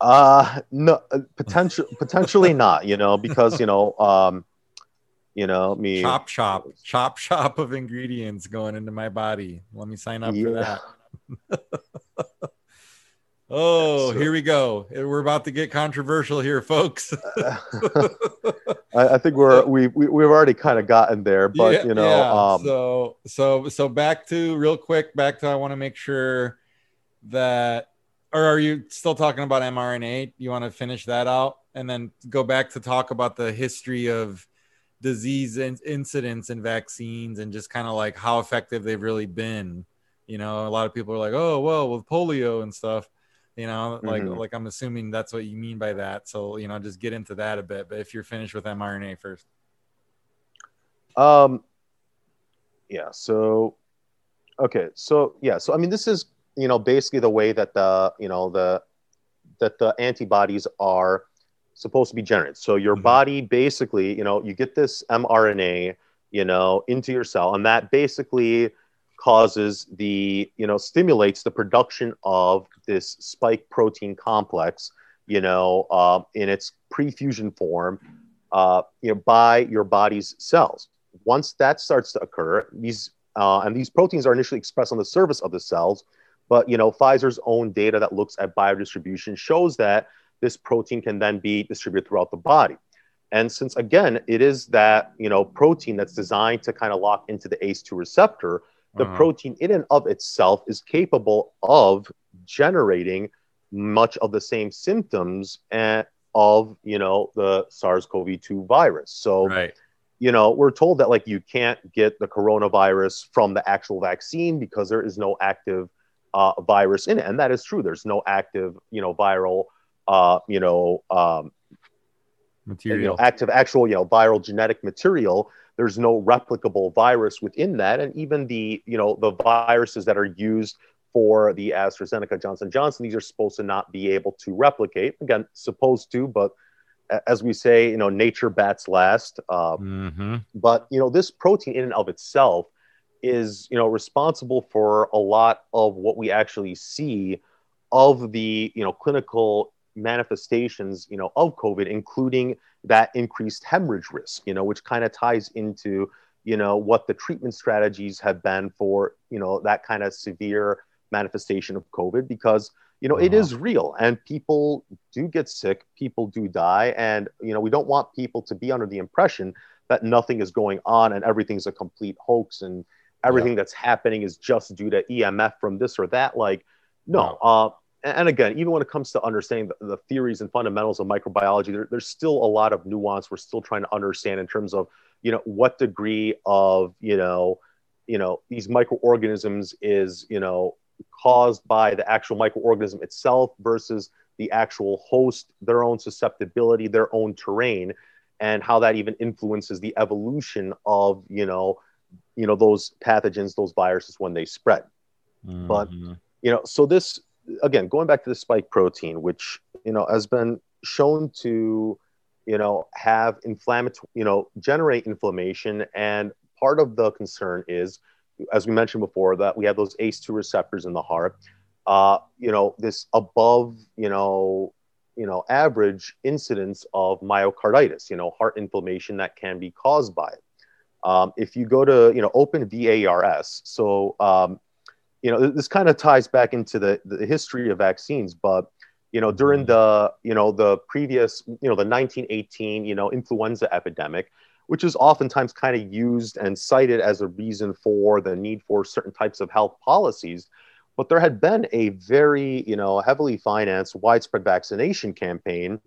Uh no uh, potential potentially not, you know, because you know, um you know, me chop chop, chop chop of ingredients going into my body. Let me sign up yeah. for that. oh, so, here we go. We're about to get controversial here, folks. I, I, think we're we, we we've already kind of gotten there, but yeah, you know, yeah. um, so so so back to real quick, back to I want to make sure that or are you still talking about mRNA? You want to finish that out and then go back to talk about the history of disease in- incidents and vaccines and just kind of like how effective they've really been. You know, a lot of people are like, oh, well, with polio and stuff, you know, like mm-hmm. like I'm assuming that's what you mean by that. So, you know, just get into that a bit. But if you're finished with mRNA first. Um yeah, so okay, so yeah, so I mean this is, you know, basically the way that the, you know, the that the antibodies are supposed to be generated. So your mm-hmm. body basically, you know, you get this mRNA, you know, into your cell, and that basically causes the, you know, stimulates the production of this spike protein complex, you know, uh, in its pre-fusion form, uh, you know, by your body's cells. Once that starts to occur, these uh, and these proteins are initially expressed on the surface of the cells, but you know, Pfizer's own data that looks at biodistribution shows that this protein can then be distributed throughout the body. And since again, it is that you know protein that's designed to kind of lock into the ACE2 receptor, the uh-huh. protein in and of itself is capable of generating much of the same symptoms of you know the SARS-CoV-2 virus. So, right. you know, we're told that like you can't get the coronavirus from the actual vaccine because there is no active uh, virus in it, and that is true. There's no active you know viral uh, you know, um, material, you know, active, actual, you know, viral genetic material. There's no replicable virus within that, and even the, you know, the viruses that are used for the AstraZeneca Johnson Johnson, these are supposed to not be able to replicate. Again, supposed to, but as we say, you know, nature bats last. Uh, mm-hmm. But you know, this protein in and of itself is, you know, responsible for a lot of what we actually see of the, you know, clinical manifestations, you know, of COVID, including that increased hemorrhage risk, you know, which kind of ties into, you know, what the treatment strategies have been for, you know, that kind of severe manifestation of COVID, because, you know, uh-huh. it is real and people do get sick, people do die. And, you know, we don't want people to be under the impression that nothing is going on and everything's a complete hoax and everything yeah. that's happening is just due to EMF from this or that. Like, no, uh, and again, even when it comes to understanding the, the theories and fundamentals of microbiology, there, there's still a lot of nuance we're still trying to understand in terms of, you know, what degree of, you know, you know, these microorganisms is, you know, caused by the actual microorganism itself versus the actual host, their own susceptibility, their own terrain, and how that even influences the evolution of, you know, you know, those pathogens, those viruses when they spread. Mm-hmm. But you know, so this again, going back to the spike protein, which you know has been shown to you know have inflammatory, you know, generate inflammation, and part of the concern is, as we mentioned before, that we have those ACE2 receptors in the heart. Uh, you know, this above, you know, you know, average incidence of myocarditis, you know, heart inflammation that can be caused by it. Um, if you go to, you know, open VAERS, so um, you know, this kind of ties back into the, the history of vaccines, but you know, during the you know the previous you know the 1918 you know influenza epidemic, which is oftentimes kind of used and cited as a reason for the need for certain types of health policies. But there had been a very you know heavily financed widespread vaccination campaign,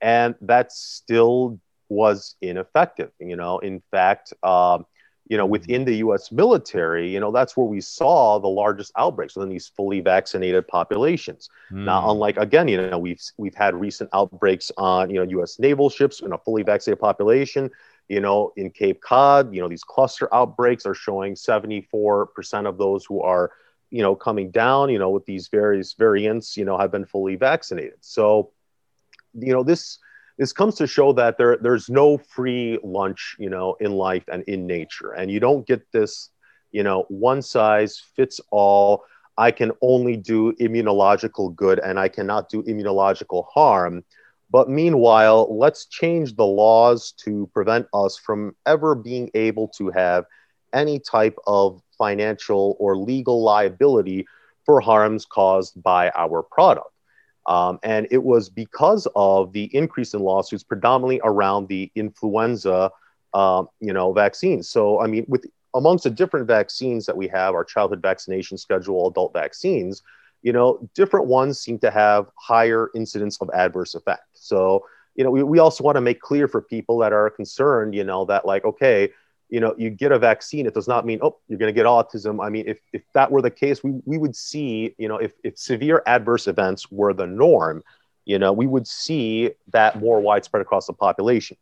and that still was ineffective. You know, in fact. Um, you know, within the U.S. military, you know, that's where we saw the largest outbreaks within these fully vaccinated populations. Mm. Now, unlike again, you know, we've we've had recent outbreaks on you know U.S. naval ships in a fully vaccinated population. You know, in Cape Cod, you know, these cluster outbreaks are showing 74% of those who are, you know, coming down, you know, with these various variants, you know, have been fully vaccinated. So, you know, this this comes to show that there there's no free lunch you know in life and in nature. And you don't get this you know one size fits all. I can only do immunological good and i cannot do immunological harm. But meanwhile let's change the laws to prevent us from ever being able to have any type of financial or legal liability for harms caused by our product um, and it was because of the increase in lawsuits, predominantly around the influenza, um, you know, vaccines. So, I mean, with amongst the different vaccines that we have, our childhood vaccination schedule, adult vaccines, you know, different ones seem to have higher incidence of adverse effect. So, you know, we, we also want to make clear for people that are concerned, you know, that like, okay, you know, you get a vaccine, it does not mean, oh, you're going to get autism. I mean, if, if that were the case, we, we would see, you know, if, if severe adverse events were the norm, you know, we would see that more widespread across the population.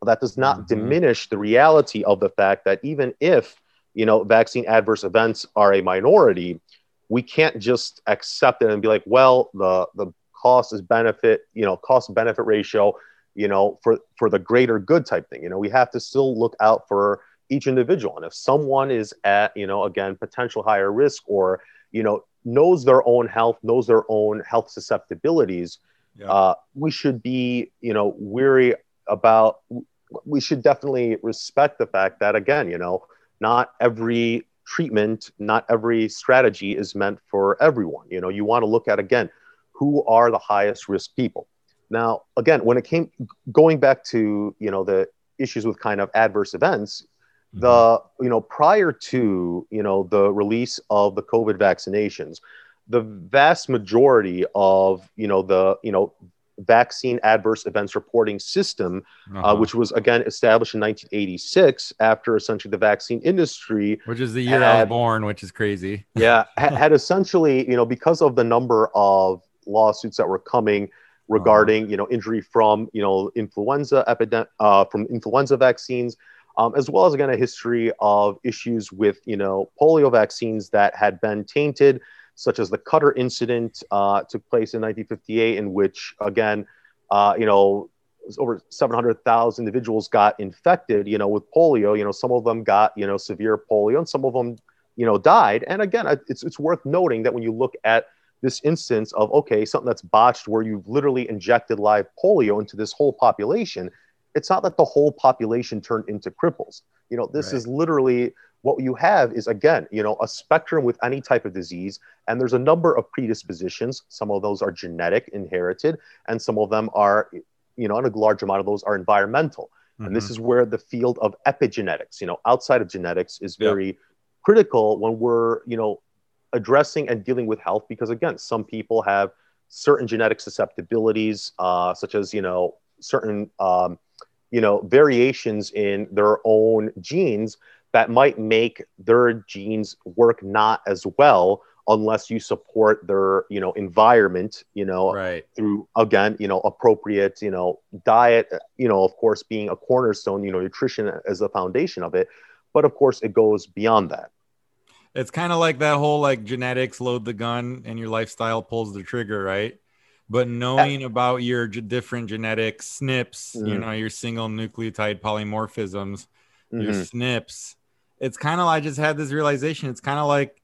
But that does not mm-hmm. diminish the reality of the fact that even if, you know, vaccine adverse events are a minority, we can't just accept it and be like, well, the, the cost is benefit, you know, cost benefit ratio, you know, for, for the greater good type thing. You know, we have to still look out for each individual. And if someone is at, you know, again, potential higher risk or, you know, knows their own health, knows their own health susceptibilities, yeah. uh, we should be, you know, weary about, we should definitely respect the fact that, again, you know, not every treatment, not every strategy is meant for everyone. You know, you want to look at, again, who are the highest risk people. Now, again, when it came going back to, you know, the issues with kind of adverse events. The you know prior to you know the release of the covid vaccinations the vast majority of you know the you know vaccine adverse events reporting system, uh, uh-huh. uh, which was again established in 1986 after essentially the vaccine industry, which is the year had, I was born, which is crazy. yeah, had essentially you know because of the number of lawsuits that were coming regarding uh-huh. you know injury from you know influenza epidemic uh, from influenza vaccines. Um, as well as again a history of issues with you know polio vaccines that had been tainted such as the Cutter incident uh, took place in 1958, in which, again, uh, you know, over 700,000 individuals got infected, you know, with polio. You know, some of them got, you know, severe polio and some of them, you know, died. And again, it's, it's worth noting that when you look at this instance of, okay, something that's botched where you've literally injected live polio into this whole population, it's not that the whole population turned into cripples. You know, this right. is literally what you have is again you know a spectrum with any type of disease and there's a number of predispositions some of those are genetic inherited and some of them are you know and a large amount of those are environmental mm-hmm. and this mm-hmm. is where the field of epigenetics you know outside of genetics is very critical when we're you know addressing and dealing with health because again some people have certain genetic susceptibilities uh, such as you know certain um, you know variations in their own genes that might make their genes work not as well unless you support their you know environment you know right. through again you know appropriate you know diet you know of course being a cornerstone you know nutrition as the foundation of it. But of course it goes beyond that. It's kind of like that whole like genetics load the gun and your lifestyle pulls the trigger right but knowing about your different genetic SNPs, mm-hmm. you know, your single nucleotide polymorphisms, mm-hmm. your SNPs, it's kind of like I just had this realization. It's kind of like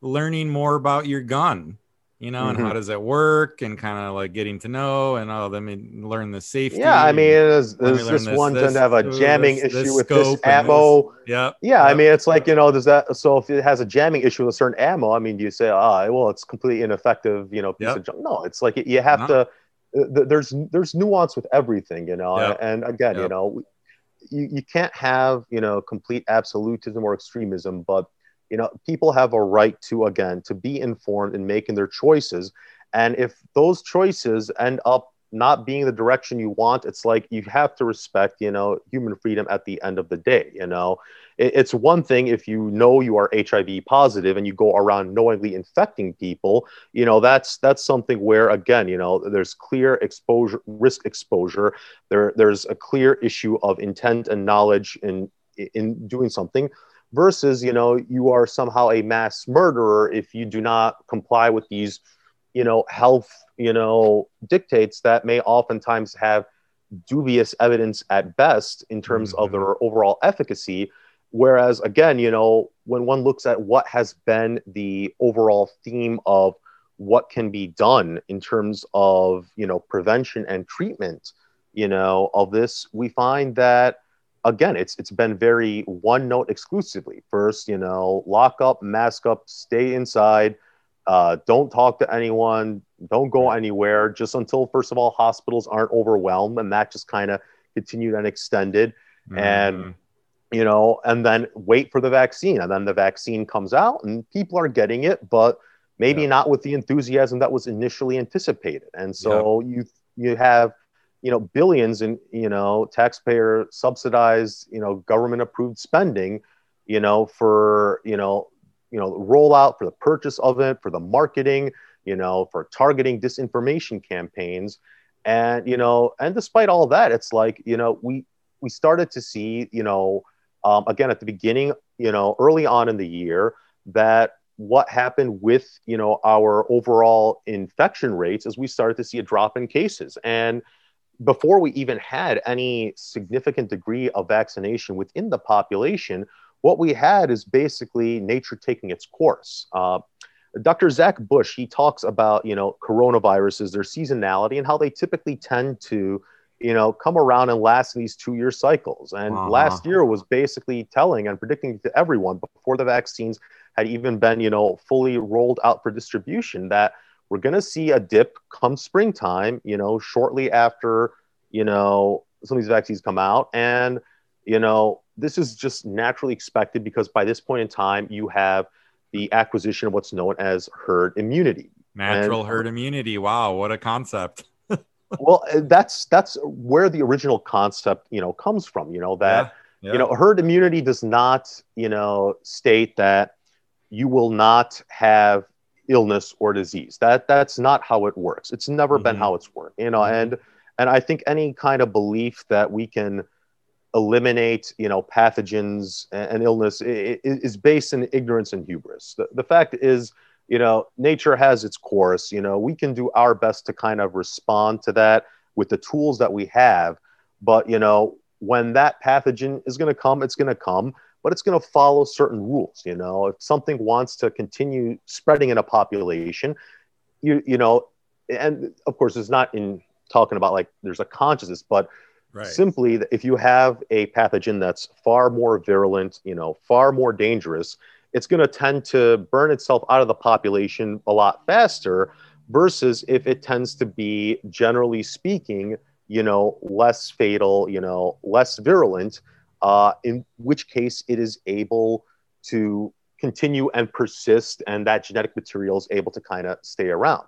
learning more about your gun, you know, mm-hmm. and how does it work, and kind of like getting to know, and oh, let me learn the safety. Yeah, I mean, there's, there's this one to have a jamming this, issue this with this ammo. Yeah, yeah. Yep. I mean, it's like you know, does that so if it has a jamming issue with a certain ammo? I mean, do you say, ah, oh, well, it's completely ineffective, you know, piece yep. of junk? No, it's like you have to. There's there's nuance with everything, you know, yep. and again, you know, you, you can't have you know complete absolutism or extremism but you know people have a right to again to be informed in making their choices. And if those choices end up not being the direction you want it's like you have to respect you know human freedom at the end of the day you know? It's one thing if you know you are hiv positive and you go around knowingly infecting people you know that's that's something where again you know there's clear exposure risk exposure. There there's a clear issue of intent and knowledge in in doing something versus you know you are somehow a mass murderer if you do not comply with these you know health you know dictates that may oftentimes have dubious evidence at best in terms mm-hmm. of their overall efficacy whereas again you know when one looks at what has been the overall theme of what can be done in terms of you know prevention and treatment you know of this we find that again it's it's been very one note exclusively first you know lock up mask up stay inside uh, don't talk to anyone. Don't go anywhere just until, first of all, hospitals aren't overwhelmed. And that just kind of continued and extended. Mm. And, you know, and then wait for the vaccine. And then the vaccine comes out and people are getting it, but maybe yeah. not with the enthusiasm that was initially anticipated. And so yeah. you, you have, you know billions in you know taxpayer subsidized you know government approved spending you know for you know you know rollout for the purchase of it for the marketing you know for targeting disinformation campaigns and you know and despite all that it's like you know we we started to see you know um, again at the beginning you know early on in the year that what happened with you know our overall infection rates is we started to see a drop in cases and before we even had any significant degree of vaccination within the population what we had is basically nature taking its course uh, dr zach bush he talks about you know coronaviruses their seasonality and how they typically tend to you know come around and last in these two year cycles and uh-huh. last year was basically telling and predicting to everyone before the vaccines had even been, you know, fully rolled out for distribution, that we're going to see a dip come springtime, you know, shortly after, you know, some of these vaccines come out. And, you know, this is just naturally expected because by this point in time, you have the acquisition of what's known as herd immunity. Natural and, herd immunity. Wow, what a concept. well, uh, that's that's where the original concept, you know, comes from, you know, that yeah, yeah. you know, herd immunity does not, you know, state that you will not have illness or disease. That that's not how it works. It's never mm-hmm. been how it's worked. You know, mm-hmm. and and I think any kind of belief that we can eliminate, you know, pathogens and, and illness is based in ignorance and hubris. The, the fact is, you know, nature has its course. You know, we can do our best to kind of respond to that with the tools that we have. But you know, when that pathogen is going to come, it's going to come but it's going to follow certain rules. You know, if something wants to continue spreading in a population, you you know, and of course, it's not in talking about like there's a consciousness, but right. simply if you have a pathogen that's far more virulent, you know, far more dangerous, it's going to tend to burn itself out of the population a lot faster versus if it tends to be generally speaking you know less fatal you know less virulent uh, in which case it is able to continue and persist, and that genetic material is able to kind of stay around.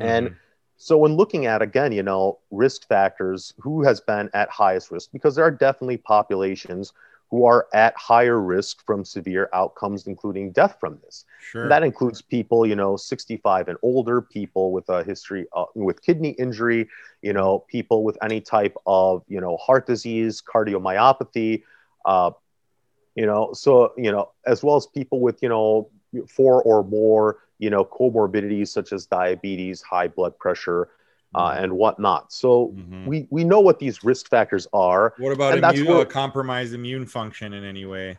Mm-hmm. And so, when looking at again, you know, risk factors, who has been at highest risk? Because there are definitely populations who are at higher risk from severe outcomes, including death from this. Sure. That includes people, you know, 65 and older, people with a history uh, with kidney injury, you know, people with any type of, you know, heart disease, cardiomyopathy, uh, you know, so, you know, as well as people with, you know, four or more, you know, comorbidities such as diabetes, high blood pressure, uh, mm-hmm. and whatnot. So mm-hmm. we we know what these risk factors are. What about immune, where, compromised immune function in any way?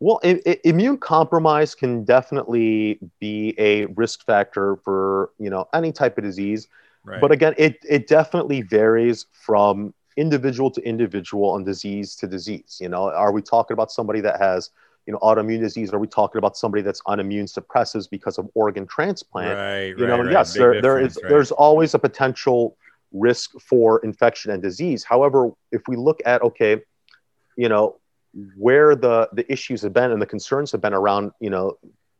Well, it, it, immune compromise can definitely be a risk factor for you know any type of disease. Right. But again, it it definitely varies from individual to individual and disease to disease. You know, are we talking about somebody that has you know autoimmune disease are we talking about somebody that's on immune suppressives because of organ transplant right, you right, know right. yes there, there is right. there's always a potential risk for infection and disease however if we look at okay you know where the the issues have been and the concerns have been around you know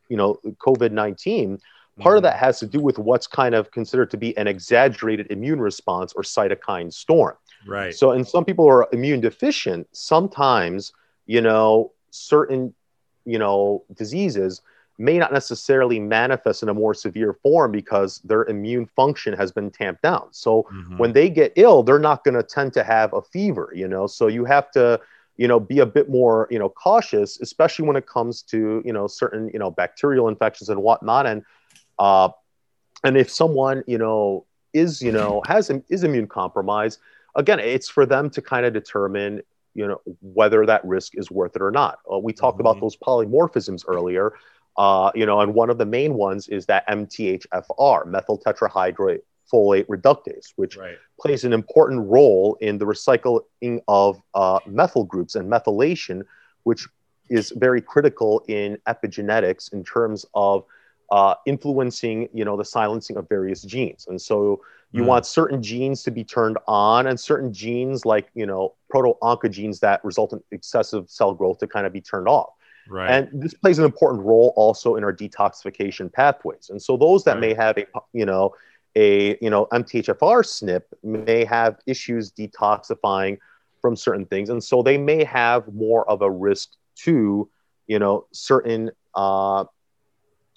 you know covid-19 part mm-hmm. of that has to do with what's kind of considered to be an exaggerated immune response or cytokine storm right so and some people are immune deficient sometimes you know certain you know diseases may not necessarily manifest in a more severe form because their immune function has been tamped down. So mm-hmm. when they get ill, they're not going to tend to have a fever, you know. So you have to, you know, be a bit more, you know, cautious, especially when it comes to, you know, certain, you know, bacterial infections and whatnot. And uh, and if someone, you know, is, you know, has is immune compromised, again, it's for them to kind of determine you know whether that risk is worth it or not. Uh, we talked mm-hmm. about those polymorphisms earlier, uh, you know, and one of the main ones is that MTHFR, methyl tetrahydrofolate reductase, which right. plays an important role in the recycling of uh, methyl groups and methylation, which is very critical in epigenetics in terms of uh, influencing, you know, the silencing of various genes. And so you mm. want certain genes to be turned on and certain genes like, you know, proto-oncogenes that result in excessive cell growth to kind of be turned off. Right. And this plays an important role also in our detoxification pathways. And so those that right. may have a, you know, a you know MTHFR SNP may have issues detoxifying from certain things, and so they may have more of a risk to you know certain uh,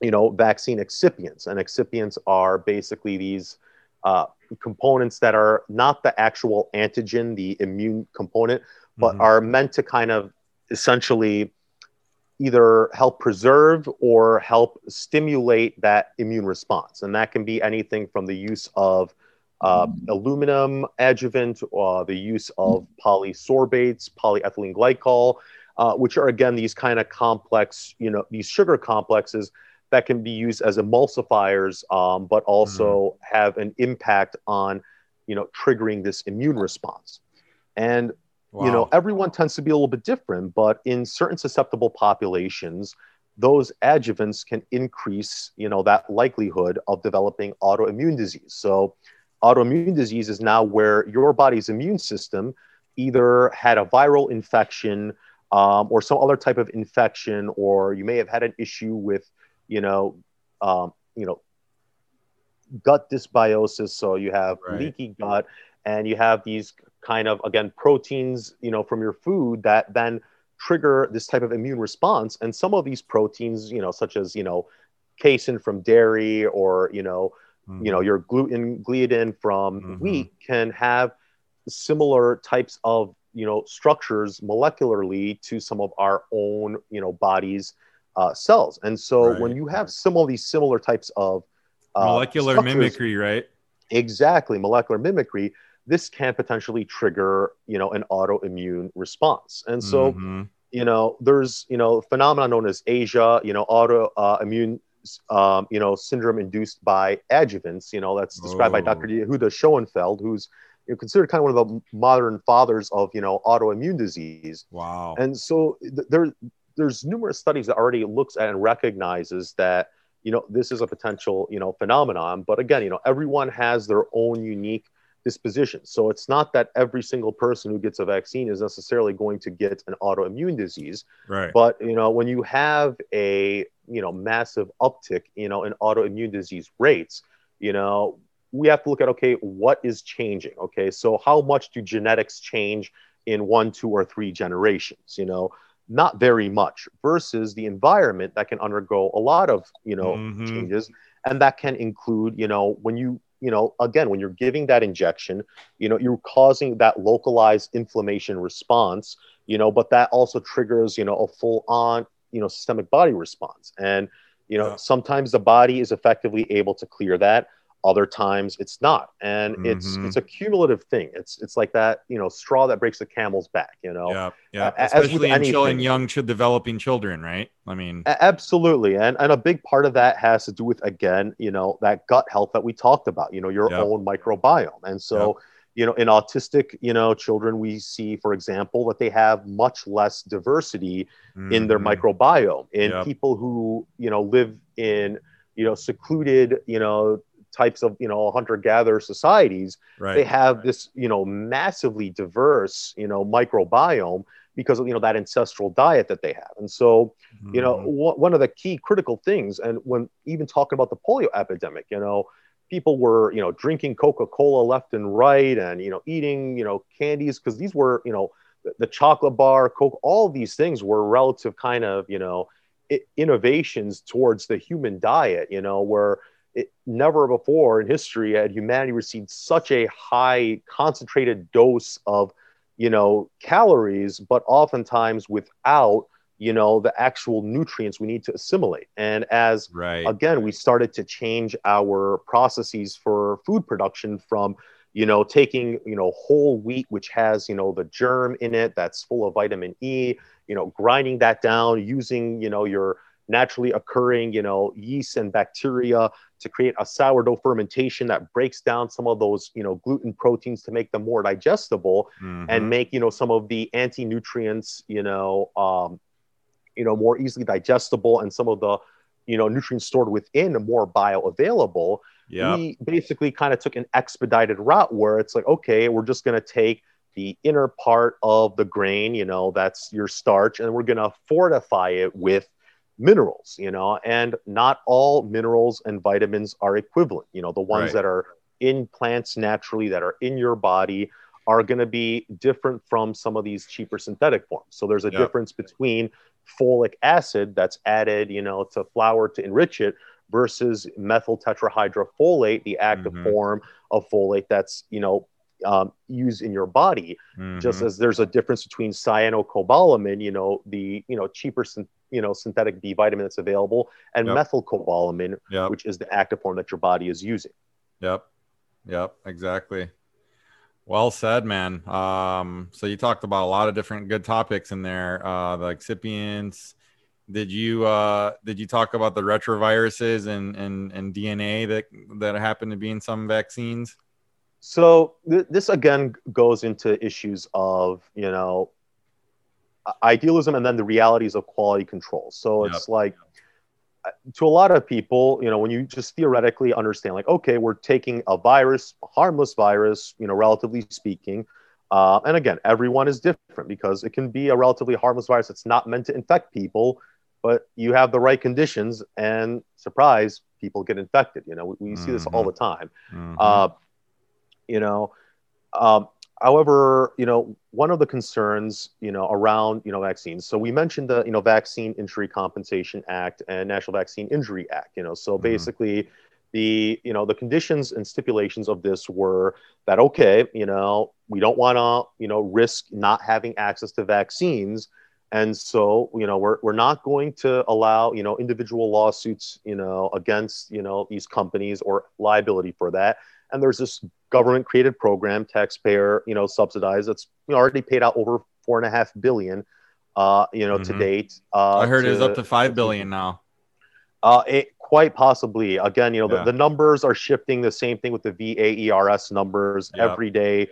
you know vaccine excipients, and excipients are basically these uh, components that are not the actual antigen, the immune component, but mm-hmm. are meant to kind of essentially either help preserve or help stimulate that immune response. And that can be anything from the use of uh, mm. aluminum adjuvant, uh, the use of polysorbates, polyethylene glycol, uh, which are again these kind of complex, you know, these sugar complexes that can be used as emulsifiers, um, but also mm. have an impact on, you know, triggering this immune response. And Wow. You know, everyone tends to be a little bit different, but in certain susceptible populations, those adjuvants can increase, you know, that likelihood of developing autoimmune disease. So, autoimmune disease is now where your body's immune system either had a viral infection um, or some other type of infection, or you may have had an issue with, you know, um, you know, gut dysbiosis. So you have right. leaky gut, and you have these kind of again proteins you know from your food that then trigger this type of immune response and some of these proteins you know such as you know casein from dairy or you know mm-hmm. you know your gluten gliadin from mm-hmm. wheat can have similar types of you know structures molecularly to some of our own you know body's uh, cells and so right. when you have some of these similar types of uh, molecular mimicry right exactly molecular mimicry this can potentially trigger, you know, an autoimmune response. And so, mm-hmm. you know, there's, you know, phenomena known as ASIA, you know, autoimmune, uh, um, you know, syndrome induced by adjuvants. You know, that's described oh. by Dr. Yehuda Shoenfeld, who's you know, considered kind of one of the modern fathers of, you know, autoimmune disease. Wow. And so th- there, there's numerous studies that already looks at and recognizes that, you know, this is a potential, you know, phenomenon. But again, you know, everyone has their own unique disposition. So it's not that every single person who gets a vaccine is necessarily going to get an autoimmune disease. Right. But you know, when you have a you know massive uptick, you know, in autoimmune disease rates, you know, we have to look at okay, what is changing? Okay, so how much do genetics change in one, two, or three generations? You know. Not very much versus the environment that can undergo a lot of you know mm-hmm. changes, and that can include you know when you you know, again, when you're giving that injection, you know, you're causing that localized inflammation response, you know, but that also triggers, you know, a full on, you know, systemic body response. And, you know, yeah. sometimes the body is effectively able to clear that other times it's not and mm-hmm. it's it's a cumulative thing it's it's like that you know straw that breaks the camel's back you know yeah yeah uh, especially in children young developing children right i mean absolutely and and a big part of that has to do with again you know that gut health that we talked about you know your yep. own microbiome and so yep. you know in autistic you know children we see for example that they have much less diversity mm-hmm. in their mm-hmm. microbiome in yep. people who you know live in you know secluded you know types of you know hunter gatherer societies right. they have right. this you know massively diverse you know microbiome because of you know that ancestral diet that they have and so mm-hmm. you know mm-hmm. w- one of the key critical things and when even talking about the polio epidemic you know people were you know drinking coca-cola left and right and you know eating you know candies because these were you know the, the chocolate bar coke all these things were relative kind of you know innovations towards the human diet you know where it, never before in history had humanity received such a high concentrated dose of you know calories but oftentimes without you know the actual nutrients we need to assimilate and as right. again we started to change our processes for food production from you know taking you know whole wheat which has you know the germ in it that's full of vitamin e you know grinding that down using you know your naturally occurring, you know, yeast and bacteria to create a sourdough fermentation that breaks down some of those, you know, gluten proteins to make them more digestible mm-hmm. and make, you know, some of the anti-nutrients, you know, um, you know, more easily digestible and some of the, you know, nutrients stored within more bioavailable. Yeah. We basically kind of took an expedited route where it's like, okay, we're just going to take the inner part of the grain, you know, that's your starch, and we're going to fortify it with minerals, you know, and not all minerals and vitamins are equivalent. You know, the ones Right. that are in plants naturally, that are in your body, are going to be different from some of these cheaper synthetic forms. So there's a Yep. difference between folic acid that's added, you know, to flour to enrich it versus methyl tetrahydrofolate, the active Mhm. form of folate that's, you know, um, used in your body just Mhm. as there's a difference between cyanocobalamin, you know, the you know cheaper you know synthetic B vitamin that's available, and Yep. methylcobalamin, Yep. which is the active form that your body is using. Yep. Yep. Exactly. Well said, man. Um, so you talked about a lot of different good topics in there, uh, the excipients. Did you uh, did you talk about the retroviruses and, and, and DNA that that happen to be in some vaccines? So th- this again goes into issues of you know idealism and then the realities of quality control. So it's like uh, to a lot of people, you know, when you just theoretically understand, like, okay, we're taking a virus, a harmless virus, you know, relatively speaking. Uh, and again, everyone is different because it can be a relatively harmless virus that's not meant to infect people, but you have the right conditions, and surprise, people get infected. You know, we, we see this all the time. Mhm. Uh, you know, um, however, you know, one of the concerns, you know, around you know vaccines. So we mentioned the you know Vaccine Injury Compensation Act and National Vaccine Injury Act. You know, so Mhm. basically, the you know the conditions and stipulations of this were that okay, you know, we don't want to you know risk not having access to vaccines. And so, you know, we're, we're not going to allow, you know, individual lawsuits, you know, against, you know, these companies or liability for that and there's this government created program taxpayer you know subsidized that's you know, already paid out over four and a half billion uh you know to Mhm. date uh I heard it was up to five billion now. uh it, quite possibly again you know Yeah. the, the numbers are shifting the same thing with the vaers numbers Yeah. every day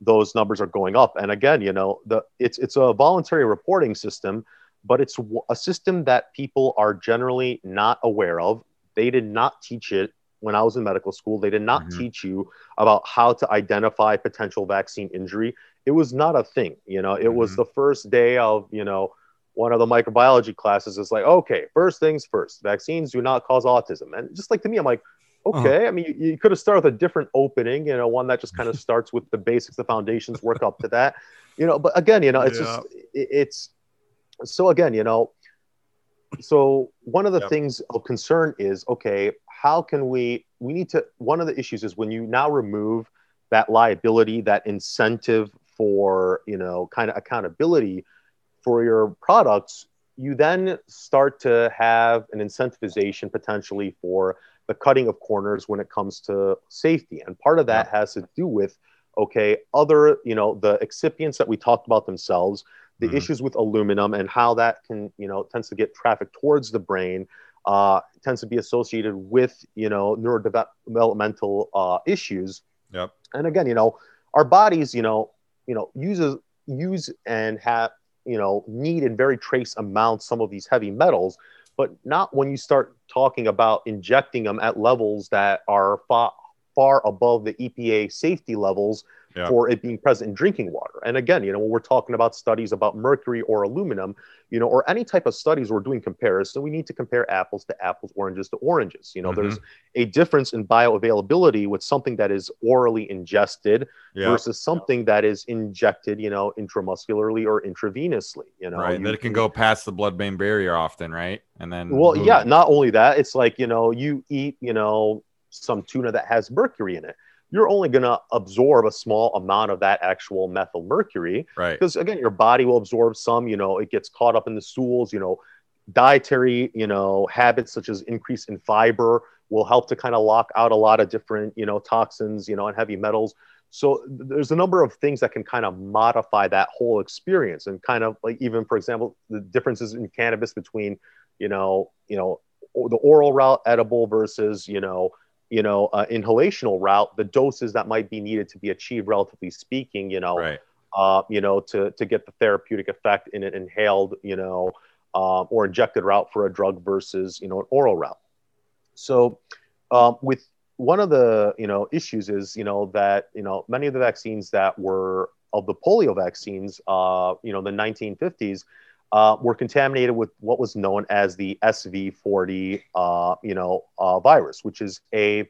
those numbers are going up and again you know the it's it's a voluntary reporting system but it's a system that people are generally not aware of they did not teach it when i was in medical school they did not Mhm. teach you about how to identify potential vaccine injury it was not a thing you know it was Mhm. the first day of you know one of the microbiology classes is like okay first things first vaccines do not cause autism and just like to me i'm like Uh-huh. okay i mean you, you could have started with a different opening you know one that just kind of starts with the basics the foundations work up to that you know but again you know it's Yeah. just it, it's so again you know so one of the Yep. things of concern is okay how can we we need to one of the issues is when you now remove that liability that incentive for you know kind of accountability for your products you then start to have an incentivization potentially for the cutting of corners when it comes to safety and part of that has to do with okay other you know the excipients that we talked about themselves the Mhm. issues with aluminum and how that can you know tends to get traffic towards the brain uh, tends to be associated with you know neurodevelopmental uh, issues Yep. and again you know our bodies you know you know uses use and have you know need in very trace amounts some of these heavy metals but not when you start talking about injecting them at levels that are far, far above the EPA safety levels Yeah. for it being present in drinking water. And again, you know, when we're talking about studies about mercury or aluminum, you know, or any type of studies we're doing comparison, we need to compare apples to apples, oranges to oranges. You know, Mhm. there's a difference in bioavailability with something that is orally ingested Yeah. versus something that is injected, you know, intramuscularly or intravenously. You know, right. You That it can go past the blood-brain barrier often, right? And then well, yeah, not only that, it's like, you know, you eat, you know, some tuna that has mercury in it. You're only going to absorb a small amount of that actual methyl mercury right. because, again, your body will absorb some, you know, it gets caught up in the stools, you know, dietary, you know, habits such as increase in fiber will help to kind of lock out a lot of different, you know, toxins, you know, and heavy metals. So there's a number of things that can kind of modify that whole experience and kind of like even, for example, the differences in cannabis between, you know, you know, the oral route edible versus, you know, you know, uh, inhalational route, the doses that might be needed to be achieved, relatively speaking, you know, Right. uh, you know, to to get the therapeutic effect in an inhaled, you know, um, or injected route for a drug versus you know an oral route. So, um, with one of the you know issues is you know that you know many of the vaccines that were of the polio vaccines, uh, you know, the 1950s, uh, were contaminated with what was known as the SV40, uh, you know, uh, virus, which is a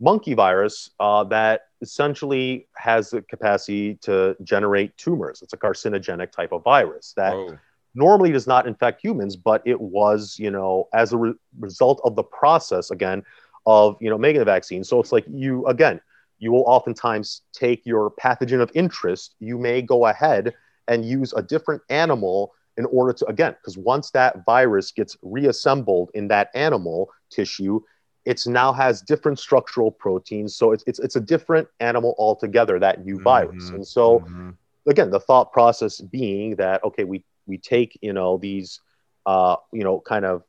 monkey virus uh, that essentially has the capacity to generate tumors. It's a carcinogenic type of virus that Whoa. normally does not infect humans, but it was, you know, as a re- result of the process again of, you know, making the vaccine. So it's like you again, you will oftentimes take your pathogen of interest. You may go ahead and use a different animal in order to again because once that virus gets reassembled in that animal tissue it's now has different structural proteins so it's it's, it's a different animal altogether that new mm-hmm. virus and so mm-hmm. again the thought process being that okay we we take you know these uh you know kind of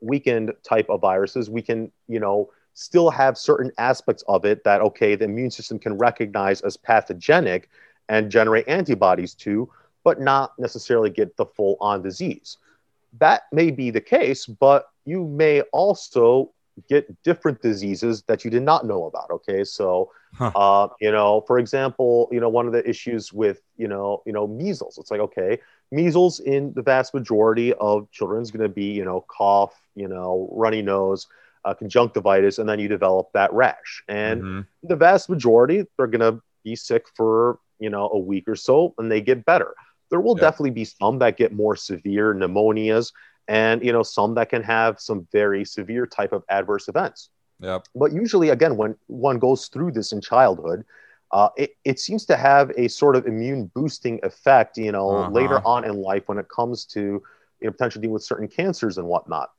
weakened type of viruses we can you know still have certain aspects of it that okay the immune system can recognize as pathogenic and generate antibodies to but not necessarily get the full on disease. That may be the case, but you may also get different diseases that you did not know about. Okay, so huh. uh, you know, for example, you know, one of the issues with you know, you know, measles. It's like okay, measles in the vast majority of children is going to be you know, cough, you know, runny nose. Uh, conjunctivitis, and then you develop that rash. And mm-hmm. the vast majority, they're going to be sick for you know a week or so, and they get better. There will definitely be some that get more severe pneumonias and you know some that can have some very severe type of adverse events. Yep. But usually, again, when one goes through this in childhood, uh, it, it seems to have a sort of immune boosting effect, you know, uh-huh. later on in life when it comes to you know, potentially dealing with certain cancers and whatnot.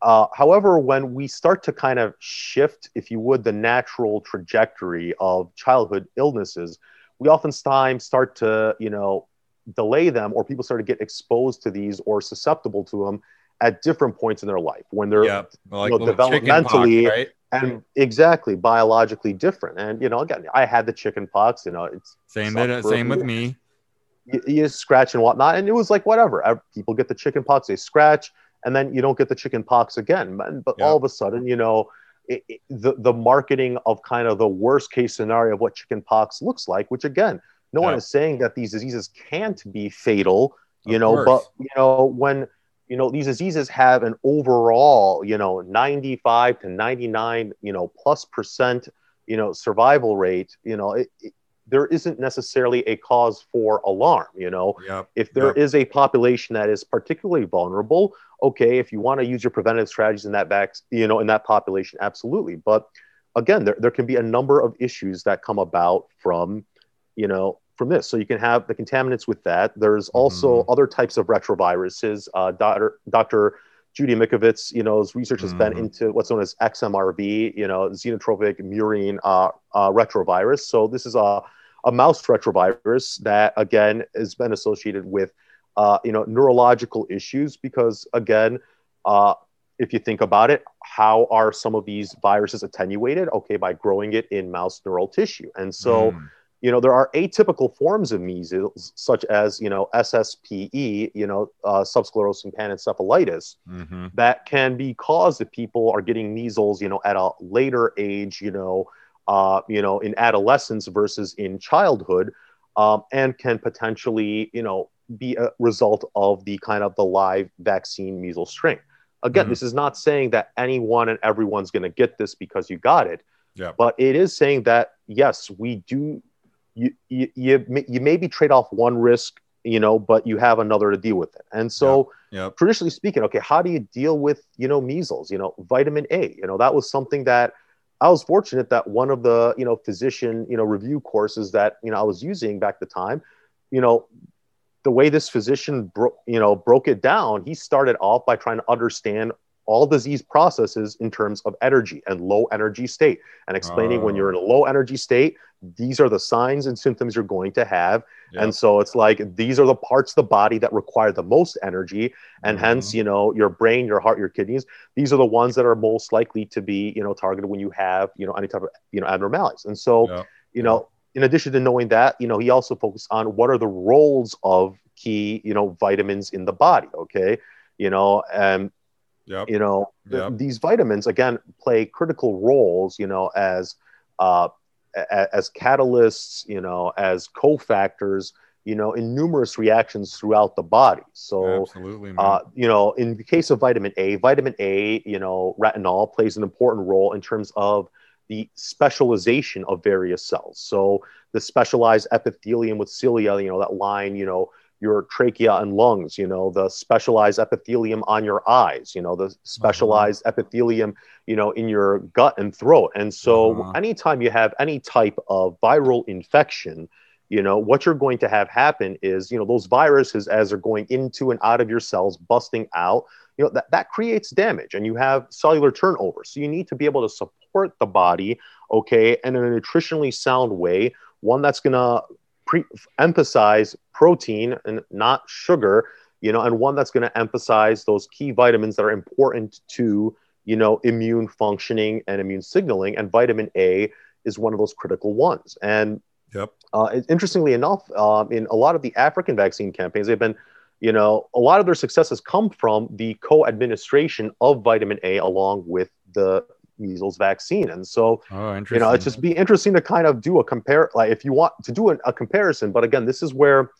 Uh, however, when we start to kind of shift, if you would, the natural trajectory of childhood illnesses, we oftentimes start to, you know, delay them or people start to get exposed to these or susceptible to them at different points in their life when they're yeah, like you know, developmentally pox, right? and exactly biologically different. And you know, again, I had the chicken pox. You know, it's same that, same with me. You, you, scratch and whatnot, and it was like whatever. People get the chicken pox, they scratch, and then you don't get the chicken pox again. But yeah. all of a sudden, you know, it, it, the the marketing of kind of the worst case scenario of what chicken pox looks like, which again no yeah. one is saying that these diseases can't be fatal, you of know, course. but you know, when you know these diseases have an overall, you know, 95 to 99, you know, plus percent, you know, survival rate, you know, it, it, there isn't necessarily a cause for alarm, you know. Yep. If there yep. is a population that is particularly vulnerable, okay, if you want to use your preventive strategies in that back, you know, in that population, absolutely. But again, there, there can be a number of issues that come about from, you know, from this. So you can have the contaminants with that. There's also mm-hmm. other types of retroviruses. Uh, Dr. Dr. Judy Mikovits, you know, his research has mm-hmm. been into what's known as XMRV, you know, xenotropic murine uh, uh, retrovirus. So this is a, a mouse retrovirus that, again, has been associated with, uh, you know, neurological issues because, again, uh, if you think about it, how are some of these viruses attenuated? Okay, by growing it in mouse neural tissue. And so, mm you know there are atypical forms of measles such as you know sspe you know uh, subsclerosing panencephalitis mm-hmm. that can be caused if people are getting measles you know at a later age you know uh, you know in adolescence versus in childhood um, and can potentially you know be a result of the kind of the live vaccine measles strain again mm-hmm. this is not saying that anyone and everyone's going to get this because you got it yeah. but it is saying that yes we do you you you, you maybe trade off one risk you know but you have another to deal with it and so yep. Yep. traditionally speaking okay how do you deal with you know measles you know vitamin a you know that was something that i was fortunate that one of the you know physician you know review courses that you know i was using back the time you know the way this physician broke you know broke it down he started off by trying to understand all disease processes in terms of energy and low energy state and explaining when you're in a oh. low energy state these are the signs and symptoms you're going to have yep. and so it's like these are the parts of the body that require the most energy and mm-hmm. hence you know your brain your heart your kidneys these are the ones that are most likely to be you know targeted when you have you know any type of you know abnormalities and so yep. you know in addition to knowing that you know he also focused on what are the roles of key you know vitamins in the body okay you know and Yep. You know, yep. these vitamins again play critical roles. You know, as uh, as catalysts. You know, as cofactors you know, in numerous reactions throughout the body. So, Absolutely, uh, you know, in the case of vitamin A, vitamin A, you know, retinol plays an important role in terms of the specialization of various cells. So, the specialized epithelium with cilia, you know, that line, you know, your trachea and lungs, you know, the specialized epithelium on your eyes, you know, the specialized epithelium, you know, in your gut and throat. And so, Uh-huh. anytime you have any type of viral infection, you know, what you're going to have happen is, you know, those viruses, as they're going into and out of your cells, busting out, you know, that, that creates damage and you have cellular turnover. So, you need to be able to support the body, okay, and in a nutritionally sound way, one that's going to pre- emphasize protein and not sugar, you know, and one that's going to emphasize those key vitamins that are important to, you know, immune functioning and immune signaling. And vitamin A is one of those critical ones. And yep. uh, interestingly enough, um, in a lot of the African vaccine campaigns, they've been, you know, a lot of their successes come from the co-administration of vitamin A along with the measles vaccine. And so, Oh, you know it's just be interesting to kind of do a compare like if you want to do an, a comparison but again this is where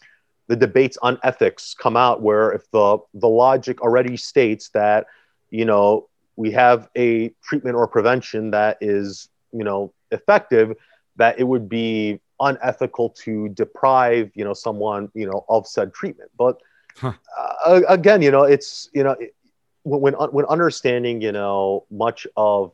the debates on ethics come out where if the the logic already states that you know we have a treatment or prevention that is you know effective that it would be unethical to deprive you know someone you know of said treatment but Huh. uh, again you know it's you know it, when when when understanding you know much of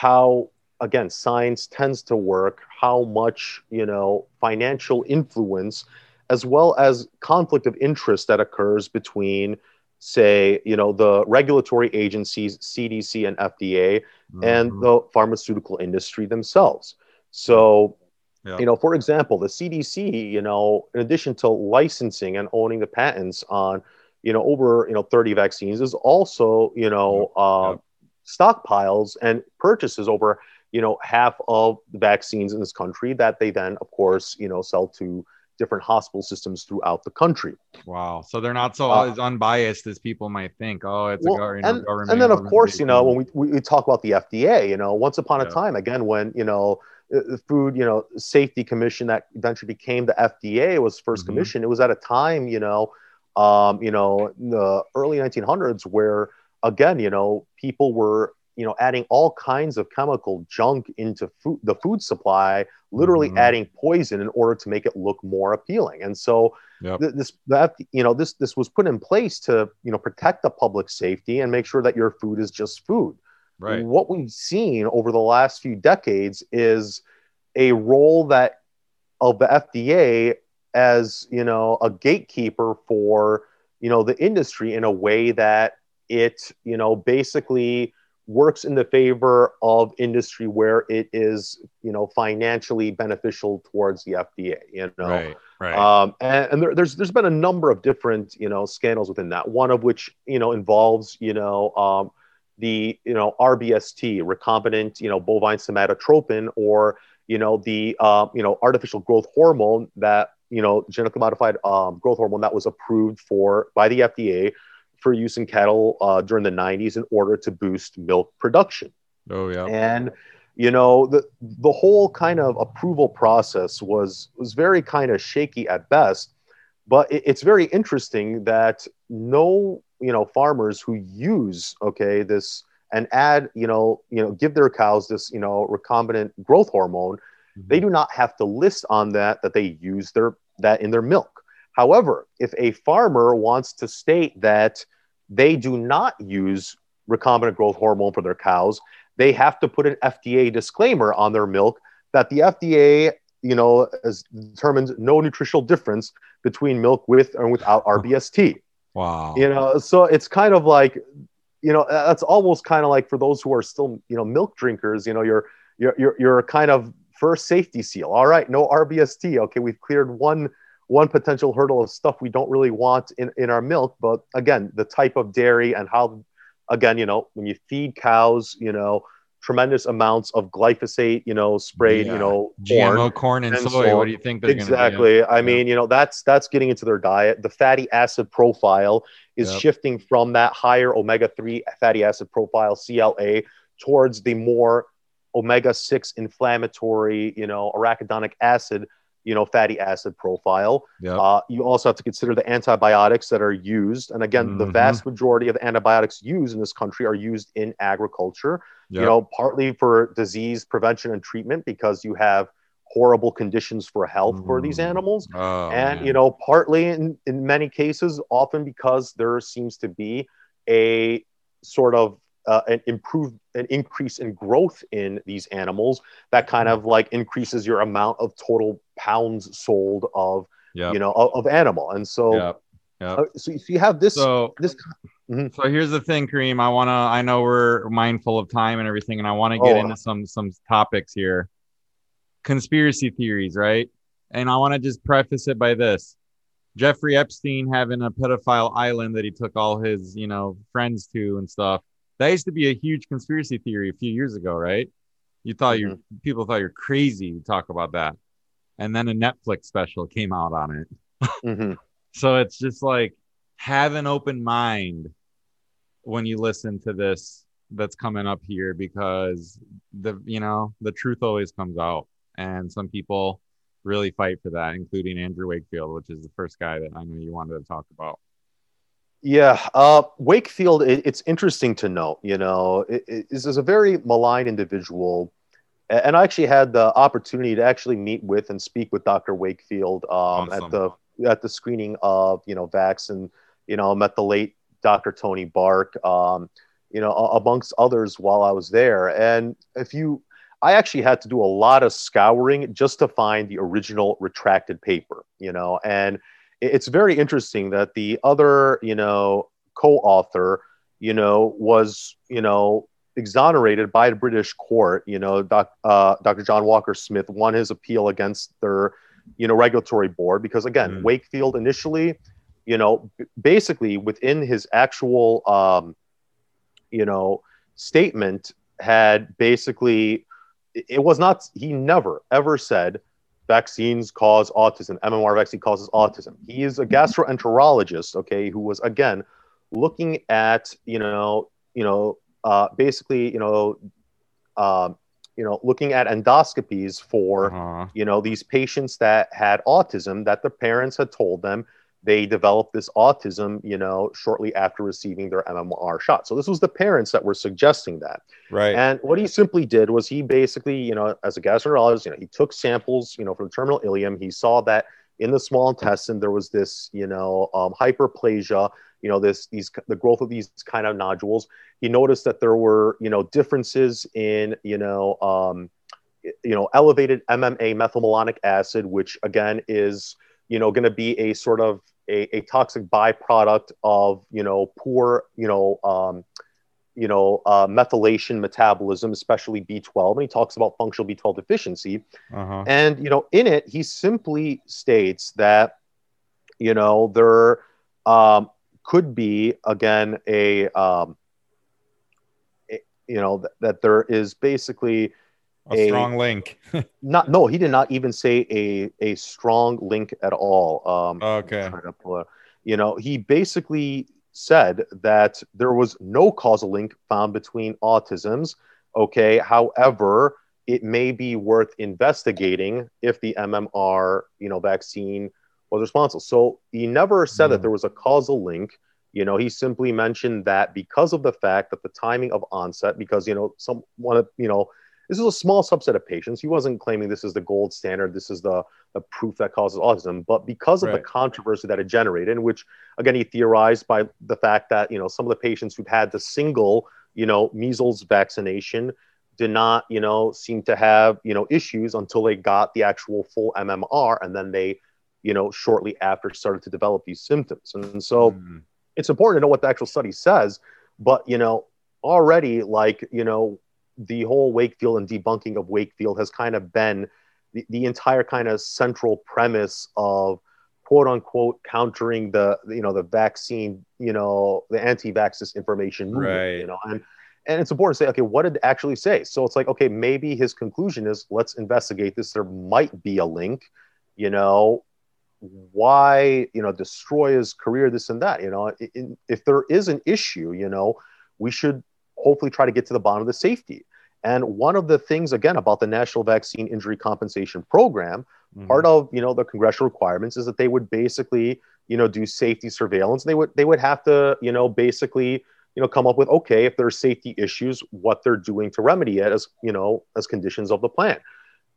how again science tends to work how much you know financial influence as well as conflict of interest that occurs between say you know the regulatory agencies cdc and fda and Mhm. the pharmaceutical industry themselves so Yeah. you know for example the cdc you know in addition to licensing and owning the patents on you know over you know 30 vaccines is also you know uh, Yep. Stockpiles and purchases over you know half of the vaccines in this country that they then of course you know sell to different hospital systems throughout the country Wow. So they're not so Uh, as unbiased as people might think. Oh, it's Well, a gov- you know, and, government. and then of course you know when we, we, talk about the fda you know once upon a time again when you know the the food you know safety commission that eventually became the fda was 1st Mhm. commission it was at a time you know um, you know in the early 1900s where again you know people were you know adding all kinds of chemical junk into food the food supply literally Mhm. adding poison in order to make it look more appealing and so Yep. th- this that you know this this was put in place to you know protect the public safety and make sure that your food is just food Right. what we've seen over the last few decades is a role that of the FDA as you know a gatekeeper for you know the industry in a way that it you know basically works in the favor of industry where it is you know financially beneficial towards the FDA you know Right. Right. um, and, and there, there's there's been a number of different you know scandals within that. One of which you know involves you know um, the you know RBST, recombinant you know bovine somatotropin, or you know the uh, you know artificial growth hormone that you know genetically modified um, growth hormone that was approved for by the FDA for use in cattle uh, during the 90s in order to boost milk production. Oh yeah. and you know the the whole kind of approval process was was very kind of shaky at best but it, it's very interesting that no you know farmers who use okay this and add you know you know give their cows this you know recombinant growth hormone they do not have to list on that that they use their that in their milk however if a farmer wants to state that they do not use recombinant growth hormone for their cows they have to put an fda disclaimer on their milk that the fda you know has determined no nutritional difference between milk with and without rbst Wow. you know so it's kind of like you know that's almost kind of like for those who are still you know milk drinkers you know you're you're you're, you're kind of first safety seal. All right no rbst okay we've cleared one one potential hurdle of stuff we don't really want in in our milk but again the type of dairy and how again you know when you feed cows you know tremendous amounts of glyphosate you know sprayed Yeah. you know GMO corn corn, and, and soy. so- what do you think they're exactly i mean you know that's that's getting into their diet the fatty acid profile is Yep. shifting from that higher omega-3 fatty acid profile cla towards the more omega-6 inflammatory you know arachidonic acid you know, fatty acid profile. Yep. Uh, you also have to consider the antibiotics that are used. And again, the Mhm. vast majority of antibiotics used in this country are used in agriculture, Yep. you know, partly for disease prevention and treatment because you have horrible conditions for health for these Mm. animals. Oh, and, man. you know, partly in, in many cases, often because there seems to be a sort of uh, an improved an increase in growth in these animals that kind of like increases your amount of total pounds sold of Yep. you know of, of animal and so Yep. Yep. uh, so if you have this so this Mhm. so here's the thing kareem i want to i know we're mindful of time and everything and i want to get Oh. into some some topics here conspiracy theories right and i want to just preface it by this jeffrey epstein having a pedophile island that he took all his you know friends to and stuff that used to be a huge conspiracy theory a few years ago right? You thought you people thought you're crazy to talk about that. And then a netflix special came out on it. Mhm. so it's just like have an open mind when you listen to this that's coming up here because the you know the truth always comes out. And some people really fight for that including andrew wakefield which is the first guy that i know you wanted to talk about Yeah, uh, Wakefield. It, it's interesting to note. You know, it, it, this is a very malign individual, and I actually had the opportunity to actually meet with and speak with Dr. Wakefield um, at the at the screening of you know Vax, and you know met the late Dr. Tony Bark, um, you know, amongst others while I was there. And if you, I actually had to do a lot of scouring just to find the original retracted paper. You know, and it's very interesting that the other, you know, co-author, you know, was, you know, exonerated by the British court. You know, doc, uh, Dr. John Walker Smith won his appeal against their, you know, regulatory board because again, Mm. Wakefield initially, you know, b- basically within his actual, um, you know, statement had basically, it was not. He never ever said vaccines cause autism. MMR vaccine causes autism. He is a gastroenterologist, okay, who was again looking at you know you know uh, basically you know um, you know looking at endoscopies for uh-huh. you know these patients that had autism that their parents had told them they developed this autism you know shortly after receiving their mmr shot so this was the parents that were suggesting that right and what he simply did was he basically, you know, as a gastroenterologist, you know, he took samples, you know, from the terminal ileum. He saw that in the small intestine there was this, you know, um, hyperplasia, you know, this these the growth of these kind of nodules. He noticed that there were, you know, differences in, you know, um, you know, elevated MMA methylmalonic acid, which again is, you know, going to be a sort of a, a toxic byproduct of, you know, poor, you know, um, you know, uh, methylation metabolism, especially B12. And he talks about functional B12 deficiency. uh-huh And, you know, in it, he simply states that, you know, there um, could be, again, a, um, you know, th- that there is basically a strong link not, no, he did not even say a, a strong link at all. Um, okay pull. You know, he basically said that there was no causal link found between autisms. Okay, however, it may be worth investigating if the MMR, you know, vaccine was responsible. So he never said that Mm. there was a causal link. You know, he simply mentioned that because of the fact that the timing of onset, because you know, some one of you know, this is a small subset of patients. He wasn't claiming this is the gold standard. This is the the proof that causes autism, but because of the controversy that it generated, in which again he theorized by the fact that you know some of the patients who'd had the single you know measles vaccination did not you know seem to have you know issues until they got the actual full MMR, and then they you know shortly after started to develop these symptoms. And so Mm. it's important to know what the actual study says, but you know already like you know the whole Wakefield and debunking of Wakefield has kind of been the, the entire kind of central premise of quote unquote countering the you know the vaccine you know the anti-vax disinformation movement Right. you know and and it's important to say okay what did it actually say so it's like okay maybe his conclusion is let's investigate this there might be a link you know why you know destroy his career this and that you know in, if there is an issue you know we should hopefully try to get to the bottom of the safety and one of the things again about the national vaccine injury compensation program mm-hmm. part of you know the congressional requirements is that they would basically you know do safety surveillance. They would they would have to you know basically you know come up with okay if there's safety issues what they're doing to remedy it as you know as conditions of the plan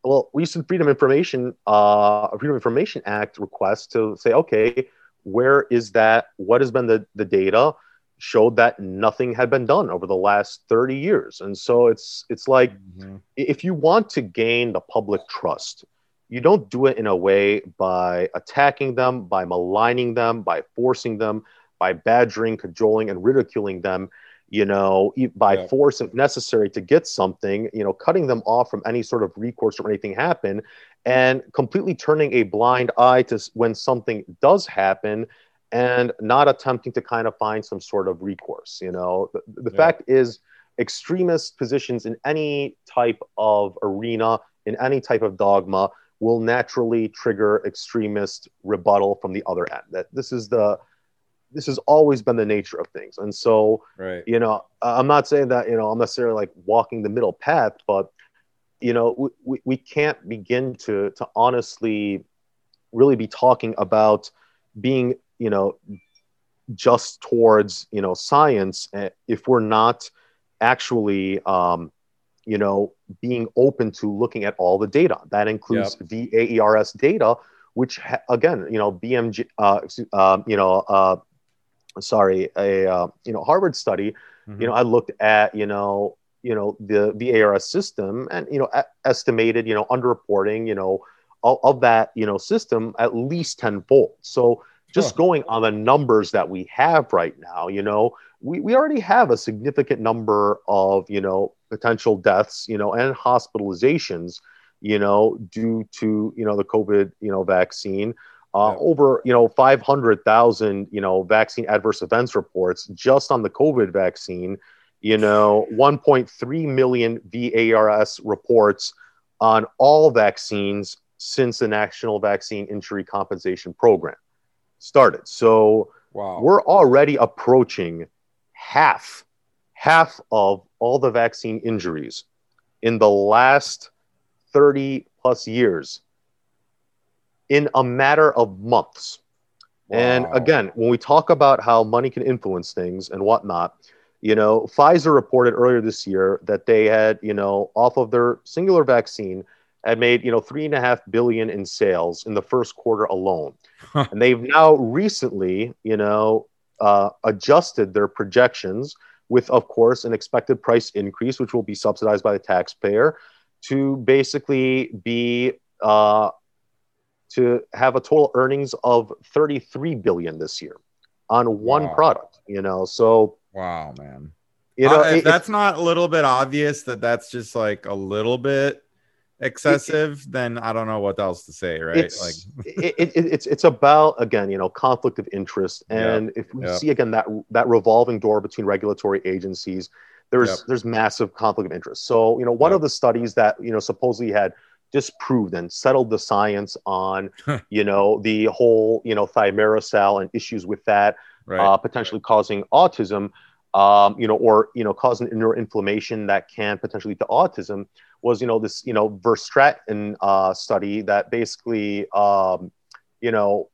well recent freedom information uh freedom information act request to say okay where is that what has been the the data showed that nothing had been done over the last 30 years and so it's it's like mm-hmm. if you want to gain the public trust you don't do it in a way by attacking them by maligning them by forcing them by badgering cajoling and ridiculing them you know by yeah. force if necessary to get something you know cutting them off from any sort of recourse or anything happen and completely turning a blind eye to when something does happen and not attempting to kind of find some sort of recourse. You know, the, the yeah. fact is, extremist positions in any type of arena, in any type of dogma, will naturally trigger extremist rebuttal from the other end. That this is the this has always been the nature of things. And so, right. you know, I'm not saying that, you know, I'm necessarily like walking the middle path, but, you know, we, we can't begin to, to honestly really be talking about being you know just towards you know science eh, if we're not actually um, you know being open to looking at all the data that includes yep. VAERS data which ha- again you know BMG uh, uh, you know uh, sorry a uh, you know Harvard study mm-hmm. you know I looked at you know you know the VAERS system and you know a- estimated you know underreporting you know of, of that you know system at least tenfold so just going on the numbers that we have right now, you know, we, we already have a significant number of, you know, potential deaths, you know, and hospitalizations, you know, due to, you know, the COVID, you know, vaccine. Uh, yeah. Over, you know, 500,000, you know, vaccine adverse events reports just on the COVID vaccine, you know, 1.3 million VAERS reports on all vaccines since the National Vaccine Injury Compensation Program started. So wow. we're already approaching half, half of all the vaccine injuries in the last 30 plus years in a matter of months. Wow. And again, when we talk about how money can influence things and whatnot, you know, Pfizer reported earlier this year that they had, you know, off of their singular vaccine, had made you know three and a half billion in sales in the first quarter alone, and they've now recently you know uh, adjusted their projections with of course an expected price increase, which will be subsidized by the taxpayer, to basically be uh, to have a total earnings of 33 billion this year on one wow. product. You know, so wow, man. You know, uh, it, that's not a little bit obvious that that's just like a little bit excessive, it, then I don't know what else to say, right? It's, like it, it, it's it's about again, you know, conflict of interest, and yep, if we yep. see again that that revolving door between regulatory agencies, there's yep. there's massive conflict of interest. So you know, one of the studies that you know supposedly had disproved and settled the science on you know the whole you know thimerosal and issues with that right. uh, potentially causing autism um, you know or you know causing neuroinflammation that can potentially lead to autism was you know this you know Verstraeten uh, study that basically um, you know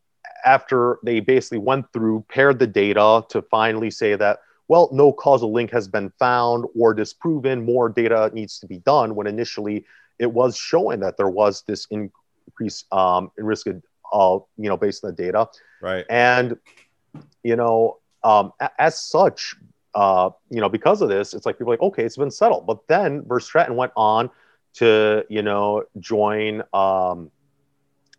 after they basically went through paired the data to finally say that well no causal link has been found or disproven. More data needs to be done when initially it was showing that there was this increase um, in risk of uh, you know based on the data. Right. And you know um, as such uh, you know, because of this, it's like people are like, okay, it's been settled. But then Verstraeten went on to, you know, join, um,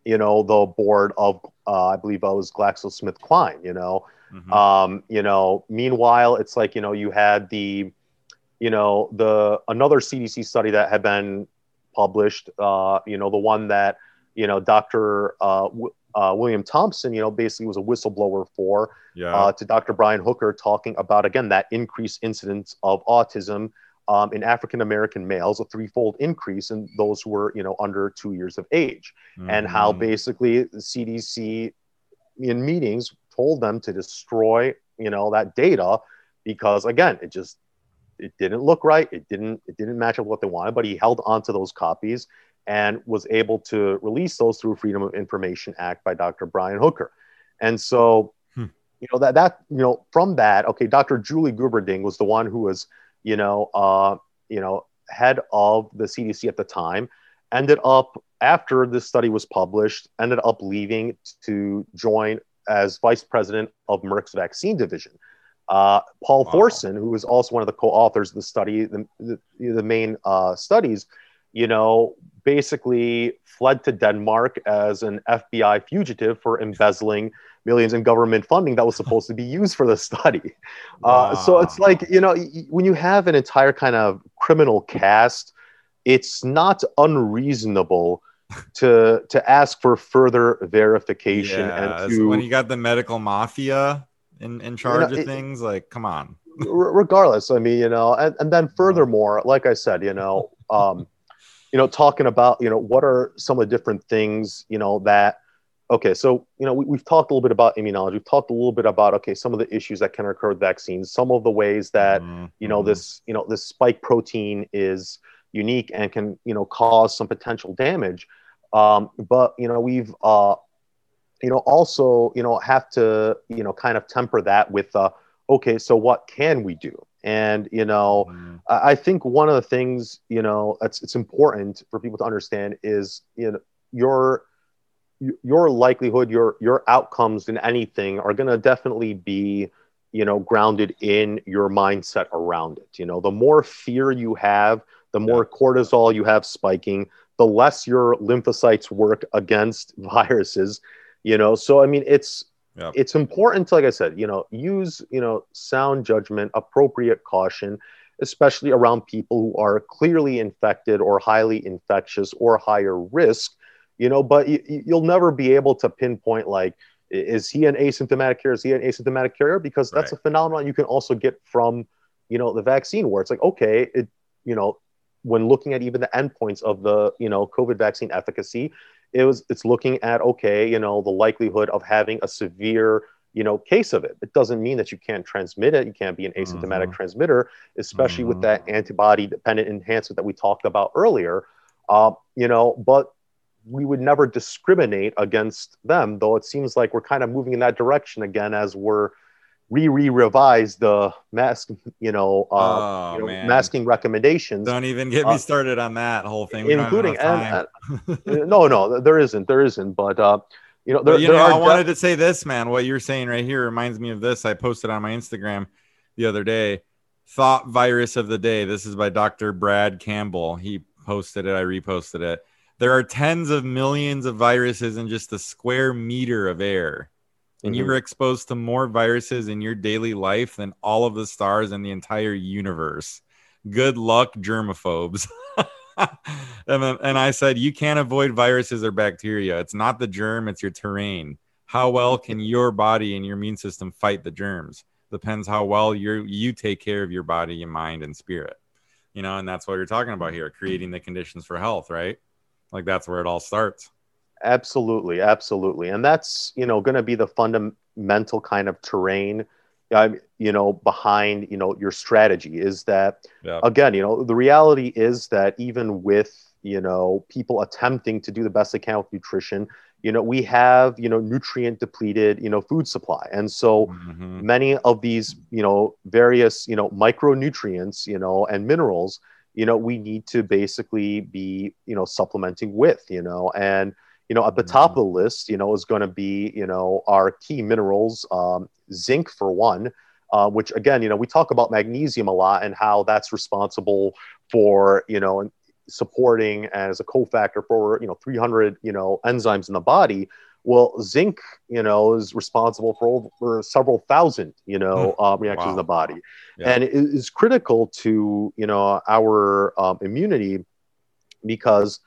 you know, the board of, uh, I believe it was GlaxoSmithKline, you know. Mm-hmm. Um, you know, meanwhile, it's like, you know, you had the, you know, the another CDC study that had been published, uh, you know, the one that, you know, Dr. Uh, uh, William Thompson, you know, basically was a whistleblower for yeah. uh, to Dr. Brian Hooker, talking about again that increased incidence of autism um, in African American males, a threefold increase in those who were you know under two years of age, mm-hmm. and how mm-hmm. basically the CDC in meetings told them to destroy you know that data because again it just it didn't look right it didn't it didn't match up what they wanted but he held on to those copies and was able to release those through Freedom of Information Act by Dr. Brian Hooker. And so, hmm. you know, that, that, you know, from that, okay, Dr. Julie Gerberding was the one who was, you know, uh, you know, head of the CDC at the time, ended up, after this study was published, ended up leaving to join as vice president of Merck's vaccine division. Uh, Paul wow. Thorsen, who was also one of the co-authors of the study, the, the, the main uh, studies, you know, basically fled to Denmark as an FBI fugitive for embezzling millions in government funding that was supposed to be used for the study. Wow. Uh, so it's like, you know, when you have an entire kind of criminal cast, it's not unreasonable to to ask for further verification yeah, and to, when you got the medical mafia in, in charge you know, of it, things, like come on. regardless, I mean, you know, and, and then furthermore, like I said, you know, um, you know, talking about, you know, what are some of the different things, you know, that okay, so you know we, have talked a little bit about immunology. We've talked a little bit about okay, some of the issues that can occur with vaccines, some of the ways that mm-hmm. you know this you know this spike protein is unique and can you know cause some potential damage. Um, but you know we've uh, you know also you know have to you know kind of temper that with uh, okay, so what can we do? And you know. I, I think one of the things you know it's it's important for people to understand is you know your your likelihood, your your outcomes in anything are going to definitely be, you know, grounded in your mindset around it. You know, the more fear you have, the more yeah. cortisol you have spiking, the less your lymphocytes work against viruses. You know, so I mean, it's yeah. it's important to, like I said, you know, use you know sound judgment, appropriate caution, especially around people who are clearly infected or highly infectious or higher risk you know, but you, will never be able to pinpoint like, is he an asymptomatic carrier? Is he an asymptomatic carrier? Because that's right. a phenomenon you can also get from, you know, the vaccine where it's like, okay, it, you know, when looking at even the endpoints of the, you know, COVID vaccine efficacy, it was, it's looking at, okay, you know, the likelihood of having a severe, you know, case of it. It doesn't mean that you can't transmit it. You can't be an asymptomatic mm-hmm. transmitter, especially mm-hmm. with that antibody dependent enhancement that we talked about earlier. Uh, you know, but we would never discriminate against them, though it seems like we're kind of moving in that direction again as we're re re revise the mask, you know, uh, oh, you know masking recommendations. Don't even get me uh, started on that whole thing, including and, no, no, there isn't, there isn't, but uh, you know, there, you there know, I wanted to say this, man. What you're saying right here reminds me of this. I posted on my Instagram the other day. Thought virus of the day. This is by Dr. Brad Campbell. He posted it. I reposted it there are tens of millions of viruses in just a square meter of air. And mm-hmm. you are exposed to more viruses in your daily life than all of the stars in the entire universe. Good luck, germaphobes. and and I said, you can't avoid viruses or bacteria. It's not the germ, it's your terrain. How well can your body and your immune system fight the germs? Depends how well you you take care of your body, your mind, and spirit. You know, and that's what you're talking about here, creating the conditions for health, right? Like that's where it all starts. Absolutely, absolutely, and that's you know going to be the fundamental kind of terrain, uh, you know, behind you know your strategy is that yeah. again, you know, the reality is that even with you know people attempting to do the best they can with nutrition, you know, we have you know nutrient depleted you know food supply, and so mm-hmm. many of these you know various you know micronutrients you know and minerals you know we need to basically be you know supplementing with you know and you know at the top of the list you know is going to be you know our key minerals um, zinc for one uh, which again you know we talk about magnesium a lot and how that's responsible for you know supporting as a cofactor for you know 300 you know enzymes in the body well, zinc, you know, is responsible for over several thousand, you know, uh, reactions wow. in the body, yeah. and it is critical to you know our um, immunity because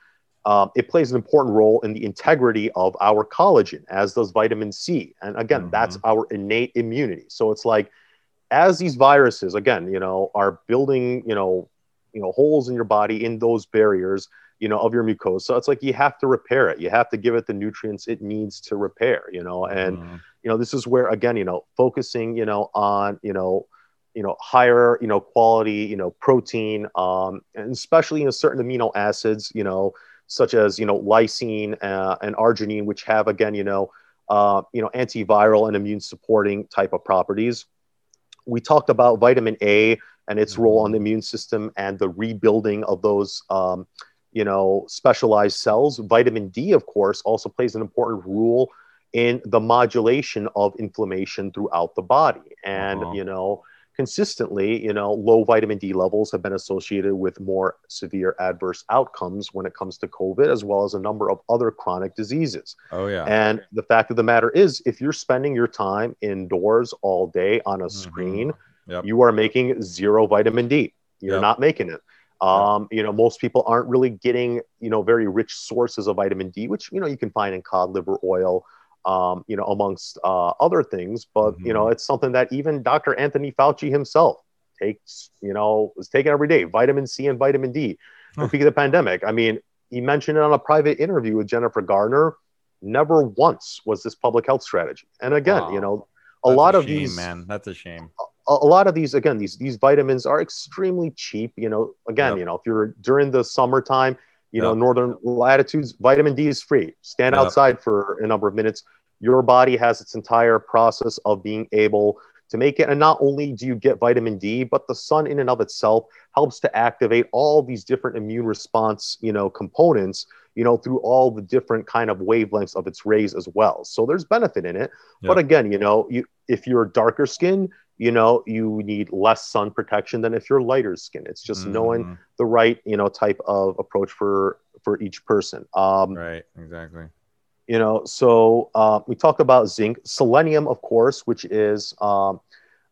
um, it plays an important role in the integrity of our collagen, as does vitamin C. And again, mm-hmm. that's our innate immunity. So it's like as these viruses, again, you know, are building, you know, you know, holes in your body in those barriers you know of your mucosa it's like you have to repair it you have to give it the nutrients it needs to repair you know and mm-hmm. you know this is where again you know focusing you know on you know you know higher you know quality you know protein um and especially in you know, certain amino acids you know such as you know lysine uh, and arginine, which have again you know uh, you know antiviral and immune supporting type of properties. We talked about vitamin A and its role on the immune system and the rebuilding of those um, you know specialized cells. Vitamin D, of course, also plays an important role in the modulation of inflammation throughout the body, and uh-huh. you know consistently, you know, low vitamin D levels have been associated with more severe adverse outcomes when it comes to COVID, as well as a number of other chronic diseases. Oh, yeah. And the fact of the matter is, if you're spending your time indoors all day on a mm-hmm. screen, yep. you are making zero vitamin D. You're yep. not making it. Um, you know, most people aren't really getting, you know, very rich sources of vitamin D, which, you know, you can find in cod liver oil, um, you know, amongst uh, other things. But mm-hmm. you know, mm-hmm. it's something that even Dr. Anthony Fauci himself takes, you know, is taking every day. Vitamin C and vitamin D. Huh. Speaking of the pandemic, I mean, he mentioned it on a private interview with Jennifer Garner. Never once was this public health strategy. And again, wow. you know, a That's lot a of shame, these man. That's a shame. A, a, lot of these, again, these these vitamins are extremely cheap. You know, again, yep. you know, if you're during the summertime, you know, northern latitudes, vitamin D is free. Stand yep. outside for a number of minutes your body has its entire process of being able to make it. And not only do you get vitamin D, but the sun in and of itself helps to activate all these different immune response, you know, components, you know, through all the different kind of wavelengths of its rays as well. So there's benefit in it. Yep. But again, you know, you if you're darker skin, you know, you need less sun protection than if you're lighter skin. It's just mm-hmm. knowing the right, you know, type of approach for for each person. Um, right, exactly you know so uh, we talk about zinc selenium of course which is um,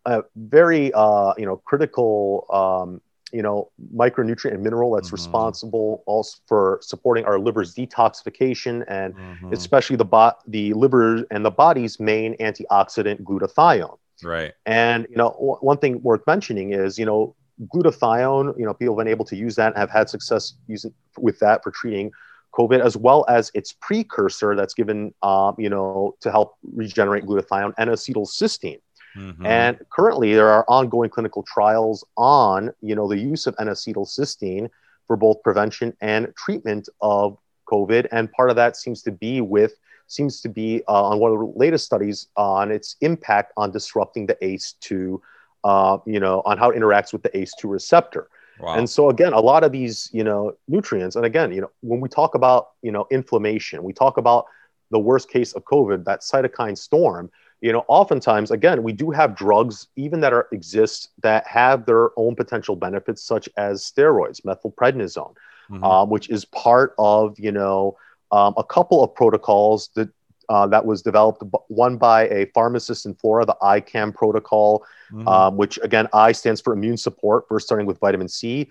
a very uh, you know critical um, you know micronutrient and mineral that's mm-hmm. responsible also for supporting our liver's detoxification and mm-hmm. especially the bo- the liver and the body's main antioxidant glutathione right and you know w- one thing worth mentioning is you know glutathione you know people have been able to use that and have had success using with that for treating COVID, as well as its precursor that's given, um, you know, to help regenerate glutathione N-acetylcysteine. Mm-hmm. And currently, there are ongoing clinical trials on, you know, the use of N-acetylcysteine for both prevention and treatment of COVID. And part of that seems to be with seems to be uh, on one of the latest studies on its impact on disrupting the ACE2, uh, you know, on how it interacts with the ACE2 receptor. Wow. And so again, a lot of these, you know, nutrients, and again, you know, when we talk about, you know, inflammation, we talk about the worst case of COVID, that cytokine storm, you know, oftentimes, again, we do have drugs even that are exist that have their own potential benefits, such as steroids, methylprednisone, mm-hmm. um, which is part of, you know, um, a couple of protocols that uh, that was developed, one by a pharmacist in Florida, the ICAM protocol, mm-hmm. um, which again, I stands for immune support, first starting with vitamin C,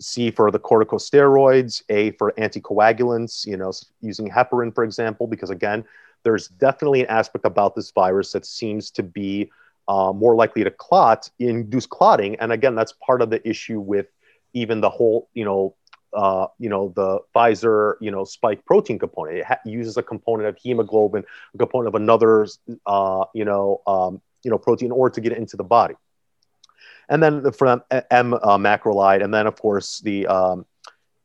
C for the corticosteroids, A for anticoagulants, you know, using heparin, for example, because again, there's definitely an aspect about this virus that seems to be uh, more likely to clot, induce clotting. And again, that's part of the issue with even the whole, you know, uh, you know, the Pfizer, you know, spike protein component. It ha- uses a component of hemoglobin, a component of another, uh, you know, um, you know, protein in order to get it into the body. And then the, from M uh, macrolide, and then of course the, um,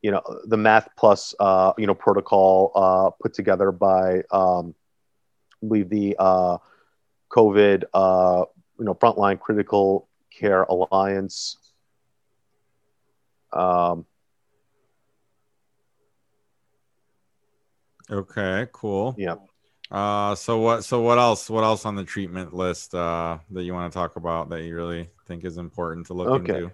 you know, the Math Plus, uh, you know, protocol uh, put together by, um, I believe the uh, COVID, uh, you know, frontline critical care alliance. Um, Okay, cool. Yeah. Uh, so what? So what else? What else on the treatment list uh, that you want to talk about that you really think is important to look okay. into?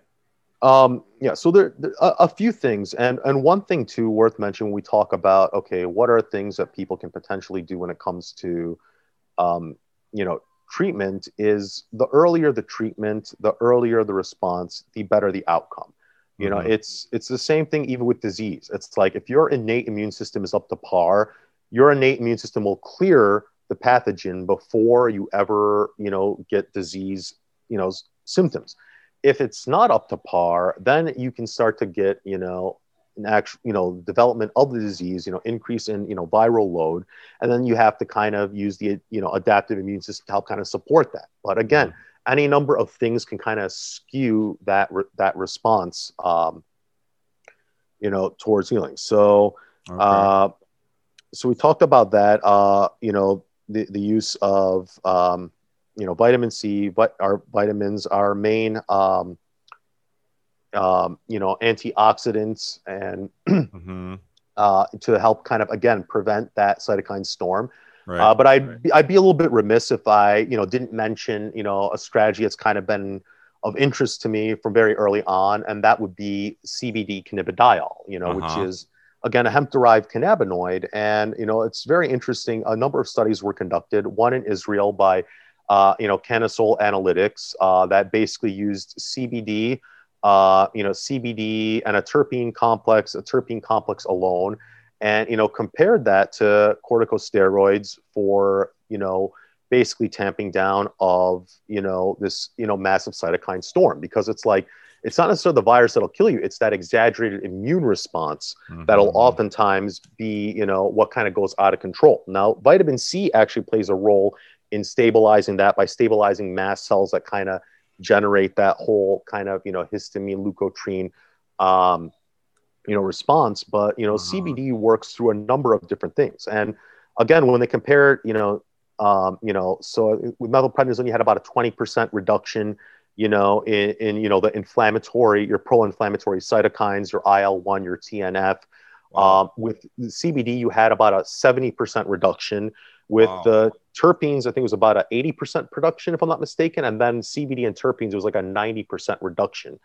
Um, yeah. So there, there a, a, few things, and and one thing too worth mentioning. We talk about okay, what are things that people can potentially do when it comes to, um, you know, treatment? Is the earlier the treatment, the earlier the response, the better the outcome. You know, mm-hmm. it's it's the same thing even with disease. It's like if your innate immune system is up to par, your innate immune system will clear the pathogen before you ever, you know, get disease, you know, symptoms. If it's not up to par, then you can start to get, you know, an actual, you know, development of the disease, you know, increase in, you know, viral load, and then you have to kind of use the, you know, adaptive immune system to help kind of support that. But again, mm-hmm any number of things can kind of skew that re- that response, um, you know, towards healing. So Okay. Uh, so we talked about that. Uh, you know, the the use of um, you know vitamin C, but our vitamins, our main um, um, you know antioxidants, and mm-hmm. uh, to help kind of again prevent that cytokine storm. Right. Uh, but I'd right. be, I'd be a little bit remiss if I you know didn't mention you know a strategy that's kind of been of interest to me from very early on, and that would be CBD cannabidiol. You know, uh-huh. which is again a hemp-derived cannabinoid, and you know it's very interesting. A number of studies were conducted. One in Israel by uh, you know Cannasoul Analytics uh, that basically used CBD. Uh, you know, CBD and a terpene complex, a terpene complex alone, and you know compared that to corticosteroids for you know basically tamping down of you know this you know massive cytokine storm because it's like it's not necessarily the virus that'll kill you it's that exaggerated immune response mm-hmm. that'll oftentimes be you know what kind of goes out of control now vitamin c actually plays a role in stabilizing that by stabilizing mast cells that kind of generate that whole kind of you know histamine leukotriene um, you know response but you know uh-huh. cbd works through a number of different things and again when they compare you know um, you know so with methylprednisolone you had about a 20% reduction you know in, in you know the inflammatory your pro-inflammatory cytokines your il-1 your tnf wow. um, with cbd you had about a 70% reduction with wow. the terpenes i think it was about a 80% production if i'm not mistaken and then cbd and terpenes it was like a 90% reduction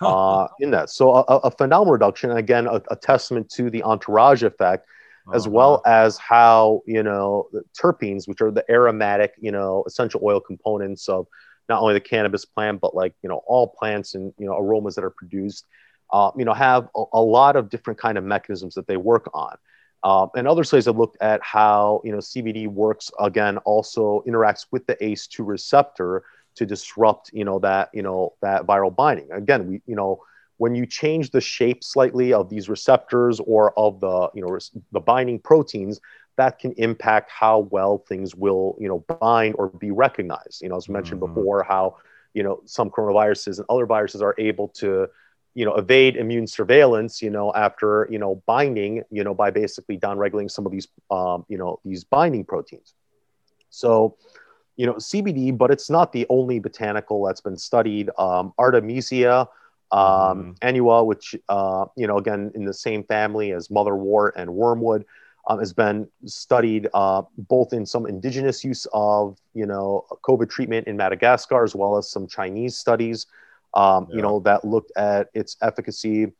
uh, in that. So a, a phenomenal reduction, and again, a, a, testament to the entourage effect, as well as how you know terpenes, which are the aromatic, you know, essential oil components of not only the cannabis plant, but like you know all plants and you know aromas that are produced, uh, you know, have a, a, lot of different kind of mechanisms that they work on. Um, and other studies have looked at how you know CBD works again, also interacts with the ACE2 receptor to disrupt you know that you know that viral binding again we you know when you change the shape slightly of these receptors or of the you know the binding proteins that can impact how well things will you know bind or be recognized you know as mentioned mm-hmm. before how you know some coronaviruses and other viruses are able to you know evade immune surveillance you know after you know binding you know by basically downregulating some of these um, you know these binding proteins so you know, CBD, but it's not the only botanical that's been studied. Um, Artemisia um, mm. annua, which, uh, you know, again, in the same family as motherwort and wormwood, um, has been studied uh, both in some indigenous use of, you know, COVID treatment in Madagascar, as well as some Chinese studies, um, yeah. you know, that looked at its efficacy,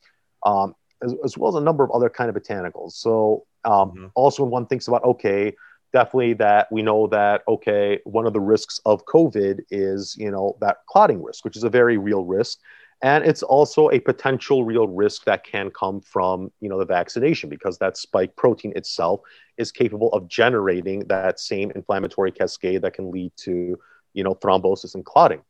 um, as, as, well as a number of other kind of botanicals. So um, mm-hmm. also when one thinks about, okay, definitely that we know that okay one of the risks of covid is you know that clotting risk which is a very real risk and it's also a potential real risk that can come from you know the vaccination because that spike protein itself is capable of generating that same inflammatory cascade that can lead to you know thrombosis and clotting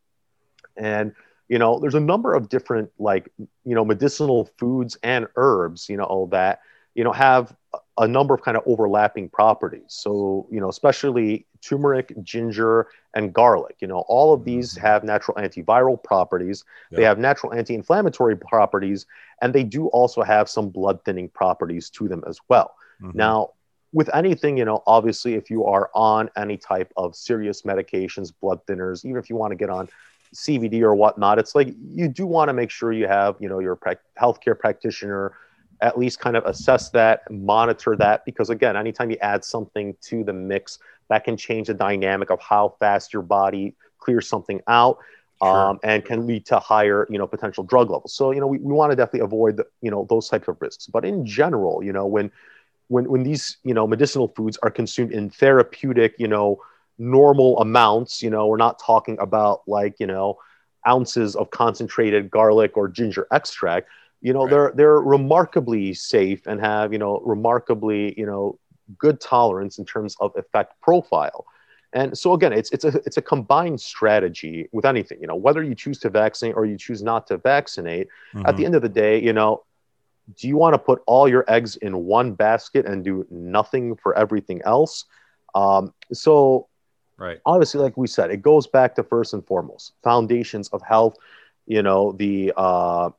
and you know there's a number of different like you know medicinal foods and herbs you know all that you know have a number of kind of overlapping properties. So, you know, especially turmeric, ginger, and garlic. You know, all of these mm-hmm. have natural antiviral properties. Yeah. They have natural anti-inflammatory properties, and they do also have some blood thinning properties to them as well. Mm-hmm. Now, with anything, you know, obviously, if you are on any type of serious medications, blood thinners, even if you want to get on CBD or whatnot, it's like you do want to make sure you have, you know, your pra- healthcare practitioner at least kind of assess that, monitor that, because again, anytime you add something to the mix, that can change the dynamic of how fast your body clears something out. Sure. Um, and can lead to higher, you know, potential drug levels. So, you know, we, we want to definitely avoid, the, you know, those types of risks. But in general, you know, when, when, when these, you know, medicinal foods are consumed in therapeutic, you know, normal amounts, you know, we're not talking about like, you know, ounces of concentrated garlic or ginger extract you know right. they're they're remarkably safe and have you know remarkably you know good tolerance in terms of effect profile and so again it's it's a it's a combined strategy with anything you know whether you choose to vaccinate or you choose not to vaccinate mm-hmm. at the mm-hmm. end of the day you know do you want to put all your eggs in one basket and do nothing for everything else um, so right obviously like we said it goes back to first and foremost foundations of health you know the uh,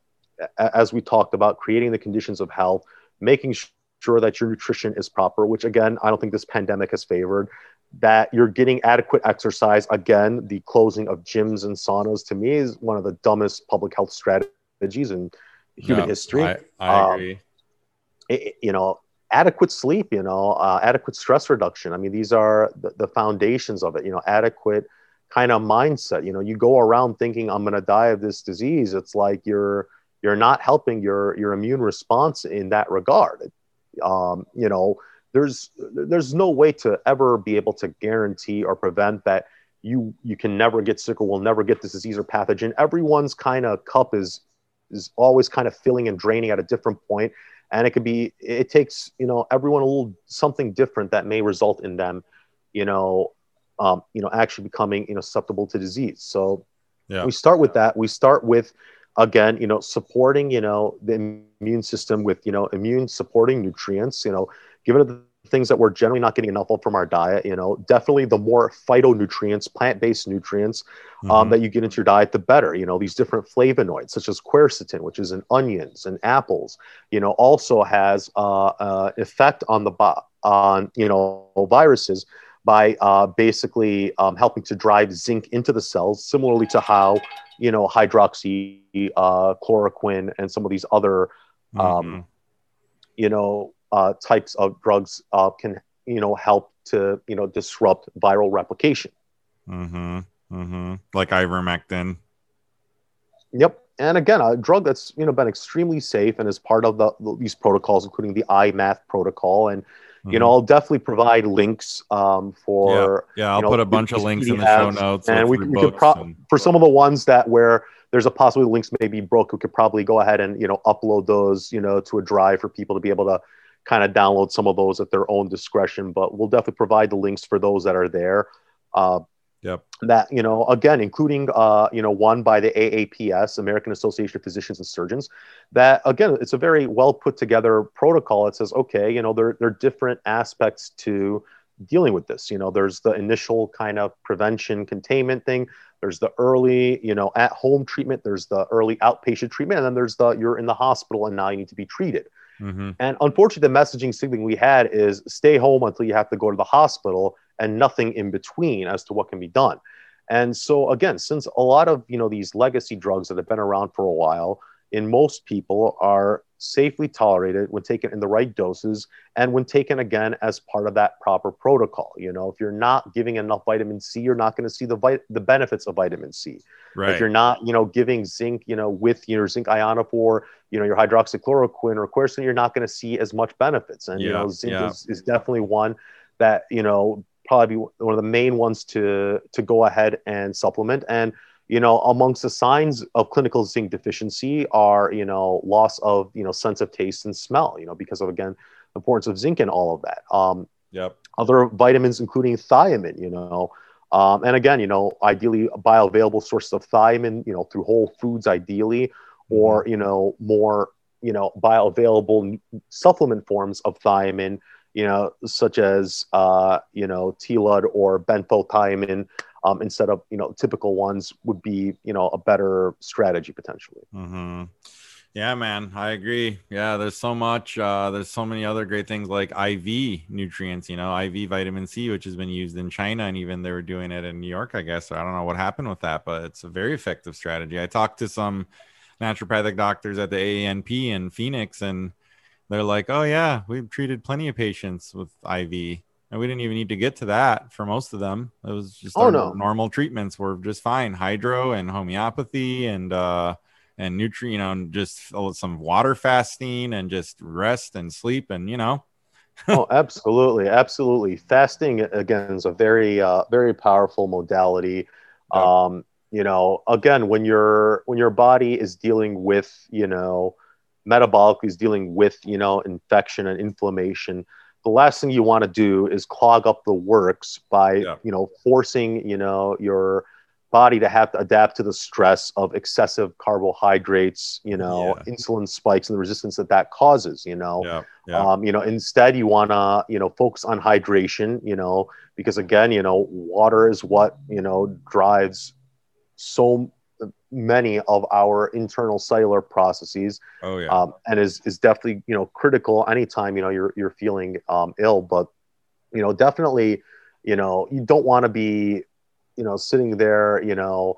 as we talked about, creating the conditions of health, making sure that your nutrition is proper, which again, I don't think this pandemic has favored. That you're getting adequate exercise. Again, the closing of gyms and saunas to me is one of the dumbest public health strategies in human No, history. I, I Um, agree. it- you know adequate sleep you know uh, adequate stress reduction. I mean these are the, the foundations of it you know adequate kind of mindset. You know you go around thinking i'm going to die of this disease. It's like you're you're not helping your your immune response in that regard. Um, you know there's there's no way to ever be able to guarantee or prevent that you you can never get sick or will never get this disease or pathogen. Everyone's kind of cup is is always kind of filling and draining at a different point. And it could be it takes you know everyone a little something different that may result in them you know um, you know actually becoming you know susceptible to disease. So Yeah. we start with that. We start with again you know supporting you know the immune system with you know immune supporting nutrients you know given the things that we're generally not getting enough of from our diet you know definitely the more phytonutrients plant-based nutrients um, Mhm. that you get into your diet, the better. You know, these different flavonoids, such as quercetin, which is in onions and apples, you know, also has uh, uh, effect on the bo- on you know viruses by uh, basically um, helping to drive zinc into the cells, similarly to how you know hydroxy, uh, chloroquine, and some of these other um, you know uh, types of drugs uh, can you know help to you know disrupt viral replication. Mm-hmm. Mm-hmm. Like ivermectin. Yep. And again, a drug that's you know been extremely safe and is part of the, these protocols, including the IMATH protocol. And you know, I'll definitely provide links um, for Mm-hmm. yeah, I'll know, put a bunch of links in the show notes. and we, we could pro- and- for some of the ones that where there's a possibility links may be broke. We could probably go ahead and you know upload those you know to a drive for people to be able to kind of download some of those at their own discretion. But we'll definitely provide the links for those that are there. Uh, Yep. that you know again including uh, you know one by the AAPS American Association of Physicians and Surgeons that again it's a very well put together protocol it says okay you know there, there are different aspects to dealing with this you know there's the initial kind of prevention containment thing there's the early you know at home treatment there's the early outpatient treatment and then there's the you're in the hospital and now you need to be treated Mhm. and unfortunately, the messaging signaling we had is stay home until you have to go to the hospital and nothing in between as to what can be done. And so again, since a lot of you know these legacy drugs that have been around for a while, in most people are safely tolerated when taken in the right doses and when taken again as part of that proper protocol. You know, if you're not giving enough vitamin C, you're not going to see the vit- the benefits of vitamin C Right. if you're not you know giving zinc you know with your zinc ionophore you know your hydroxychloroquine or quercetin you're not going to see as much benefits and you know zinc yeah. is, is definitely one that you know probably one of the main ones to to go ahead and supplement and you know amongst the signs of clinical zinc deficiency are you know loss of you know sense of taste and smell you know because of again the importance of zinc and all of that um, Yep. other vitamins, including thiamine, you know. Um, and again, you know, ideally bioavailable sources of thiamine, you know, through whole foods, ideally, or, you know, more, you know, bioavailable supplement forms of thiamine, you know, such as, uh, you know, TTFD or benfotiamine, um, instead of, you know, typical ones would be, you know, a better strategy potentially. Mm-hmm. Yeah, man, I agree. Yeah, there's so much. Uh, there's so many other great things like IV nutrients. You know, IV vitamin C, which has been used in China, and even they were doing it in New York. I guess I don't know what happened with that, but it's a very effective strategy. I talked to some naturopathic doctors at the AANP in Phoenix, and they're like, "Oh yeah, we've treated plenty of patients with IV." And we didn't even need to get to that for most of them. It was just Oh, no. normal treatments were just fine. Hydro and homeopathy and uh and nutrient, you know, and just some water fasting and just rest and sleep and you know, oh, absolutely, absolutely. Fasting again is a very, uh, very powerful modality. Um, you know, again, when your when your body is dealing with, you know, metabolically is dealing with, you know, infection and inflammation, the last thing you want to do is clog up the works by, Yep. you know, forcing, you know, your body to have to adapt to the stress of excessive carbohydrates, you know, Yeah. insulin spikes and the resistance that that causes, you know. yeah, yeah, Um, you know, instead you want to, you know, focus on hydration, you know, because again, you know, water is what, you know, drives so many of our internal cellular processes. Oh yeah. Um, and is is definitely you know critical anytime you know you're you're feeling um, ill. But you know definitely you know you don't want to be you know sitting there you know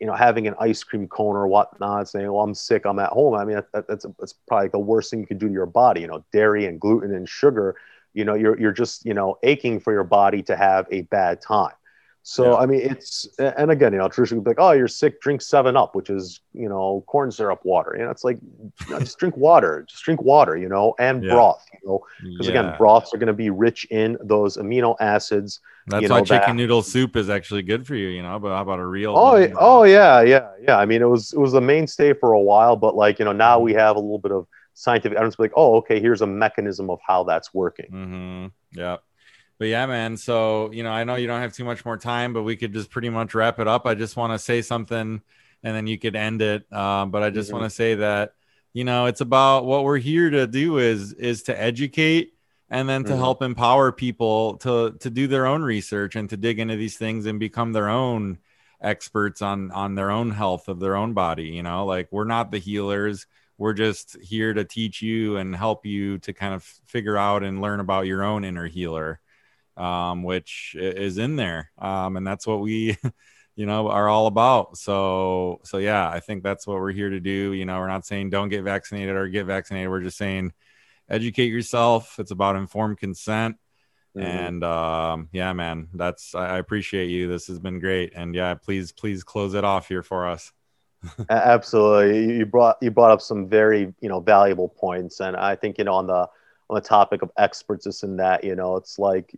you know having an ice cream cone or whatnot saying well i'm sick i'm at home i mean that, that's that's probably the worst thing you can do to your body you know dairy and gluten and sugar you know you're, you're just you know aching for your body to have a bad time so yeah. I mean, it's and again, you know, traditionally like, oh, you're sick, drink Seven Up, which is you know corn syrup water. You know, it's like just drink water, just drink water, you know, and yeah. broth, you know, because yeah. again, broths are going to be rich in those amino acids. That's you know, why chicken that, noodle soup is actually good for you. You know, but how about a real? Oh, oh yeah, yeah, yeah. I mean, it was it was a mainstay for a while, but like you know, now we have a little bit of scientific evidence. Like, oh, okay, here's a mechanism of how that's working. Mm-hmm. Yeah but yeah, man. So, you know, I know you don't have too much more time, but we could just pretty much wrap it up. I just want to say something and then you could end it. Um, but I just mm-hmm. want to say that, you know, it's about what we're here to do is, is to educate and then to mm-hmm. help empower people to, to do their own research and to dig into these things and become their own experts on, on their own health of their own body. You know, like we're not the healers. We're just here to teach you and help you to kind of figure out and learn about your own inner healer um, which is in there. Um, and that's what we, you know, are all about. So, so yeah, I think that's what we're here to do. You know, we're not saying don't get vaccinated or get vaccinated. We're just saying educate yourself. It's about informed consent. Mm-hmm. And um, yeah, man, that's I appreciate you. This has been great. And yeah, please, please close it off here for us. Absolutely, you brought you brought up some very you know valuable points, and I think you know on the on the topic of experts, this and that, you know, it's like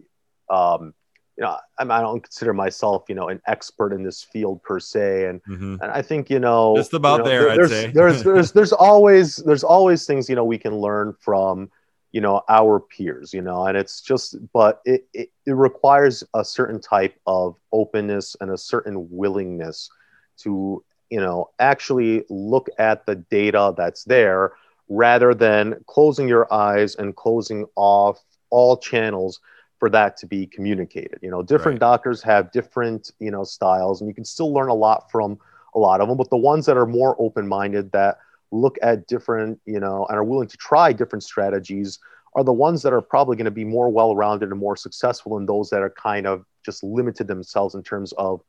um, you know, I, I, don't consider myself, you know, an expert in this field per se, and mm-hmm. and I think you know, just about you know, there, there's, I'd say. there's there's there's always there's always things you know we can learn from you know our peers, you know, and it's just, but it it, it requires a certain type of openness and a certain willingness to you know actually look at the data that's there rather than closing your eyes and closing off all channels for that to be communicated. You know, different right. doctors have different, you know, styles and you can still learn a lot from a lot of them, but the ones that are more open-minded that look at different, you know, and are willing to try different strategies are the ones that are probably going to be more well-rounded and more successful than those that are kind of just limited themselves in terms of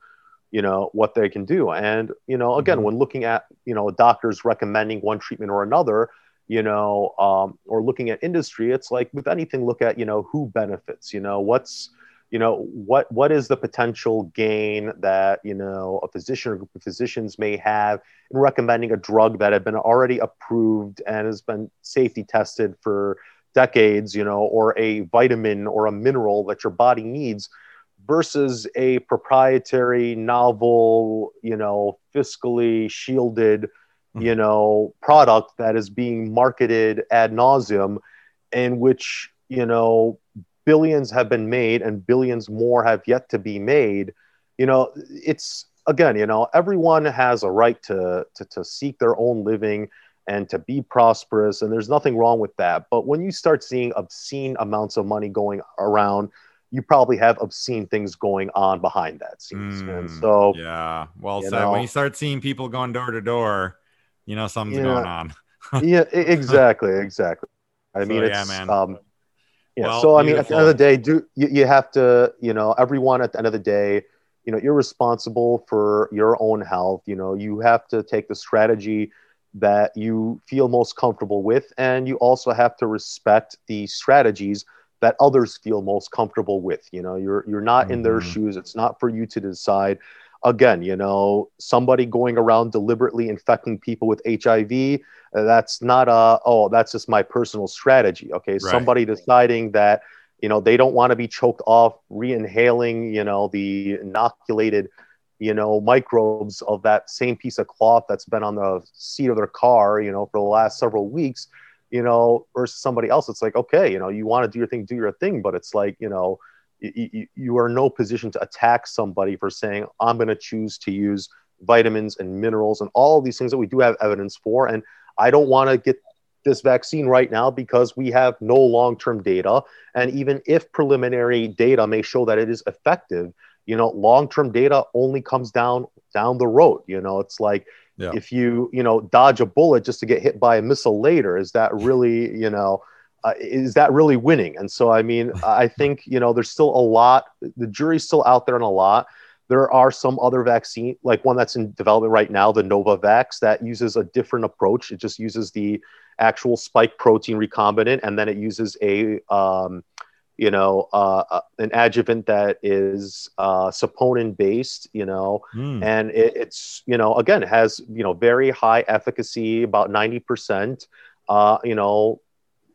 you know what they can do and you know again mm-hmm. when looking at you know doctors recommending one treatment or another you know, um, or looking at industry, it's like with anything, look at, you know, who benefits, you know, what's, you know, what, what is the potential gain that, you know, a physician or group of physicians may have in recommending a drug that had been already approved and has been safety tested for decades, you know, or a vitamin or a mineral that your body needs versus a proprietary, novel, you know, fiscally shielded, Mm-hmm. you know, product that is being marketed ad nauseum, in which you know billions have been made and billions more have yet to be made. You know, it's again, you know, everyone has a right to to, to seek their own living and to be prosperous, and there's nothing wrong with that. But when you start seeing obscene amounts of money going around you probably have obscene things going on behind that scenes. Mm, and so, yeah, well said. Know, when you start seeing people going door to door, you know something's yeah, going on. yeah, exactly, exactly. I mean, it's, yeah, man. Um, yeah. Well, so I mean, at the end of the day, do you, you have to, you know, everyone at the end of the day, you know, you're responsible for your own health. You know, you have to take the strategy that you feel most comfortable with, and you also have to respect the strategies that others feel most comfortable with. You know, you're you're not mm-hmm. in their mm-hmm. shoes. It's not for you to decide again, you know, somebody going around deliberately infecting people with HIV, uh, that's not a, oh, that's just my personal strategy. Okay. Right. Somebody deciding that, you know, they don't want to be choked off, re inhaling, you know, the inoculated, you know, microbes of that same piece of cloth that's been on the seat of their car, you know, for the last several weeks, you know, versus somebody else. It's like, okay, you know, you want to do your thing, do your thing, but it's like, you know, you, you are in no position to attack somebody for saying i'm going to choose to use vitamins and minerals and all these things that we do have evidence for and i don't want to get this vaccine right now because we have no long-term data and even if preliminary data may show that it is effective you know long-term data only comes down down the road you know it's like Yeah. if you you know dodge a bullet just to get hit by a missile later is that really you know uh, is that really winning? And so i mean i think you know there's still a lot the jury's still out there on a lot. There are some other vaccine like one that's in development right now the novavax that uses a different approach. It just uses the actual spike protein recombinant and then it uses a um, you know, uh, uh, an adjuvant that is uh, saponin based, you know, Mm. and it, it's, you know, again, has, you know, very high efficacy, about 90%, uh, you know,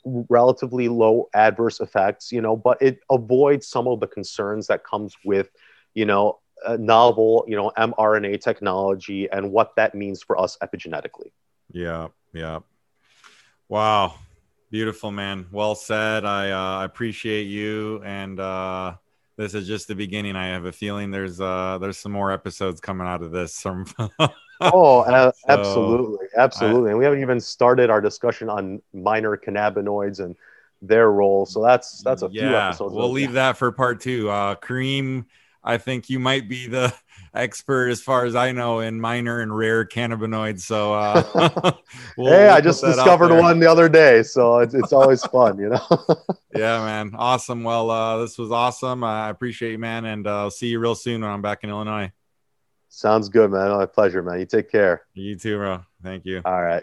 relatively low adverse effects, you know, but it avoids some of the concerns that comes with, you know, novel, you know, mRNA technology and what that means for us epigenetically. Yeah, yeah. Wow, beautiful, man. Well said. I uh, I appreciate you, and uh, this is just the beginning. I have a feeling there's uh there's some more episodes coming out of this. Some Oh, So, absolutely, absolutely. and we haven't even started our discussion on minor cannabinoids and their role. So that's that's a few yeah. episodes. We'll leave that for part two. Uh, Kareem, I think you might be the expert, as far as I know, in minor and rare cannabinoids. So uh, we'll- hey, I just discovered one the other day, so it's it's always fun, you know. Yeah, man. Awesome. Well, uh, this was awesome. I appreciate you, man, and uh, I'll see you real soon when I'm back in Illinois. Sounds good, man. My pleasure, man. You take care. You too, bro. Thank you. All right.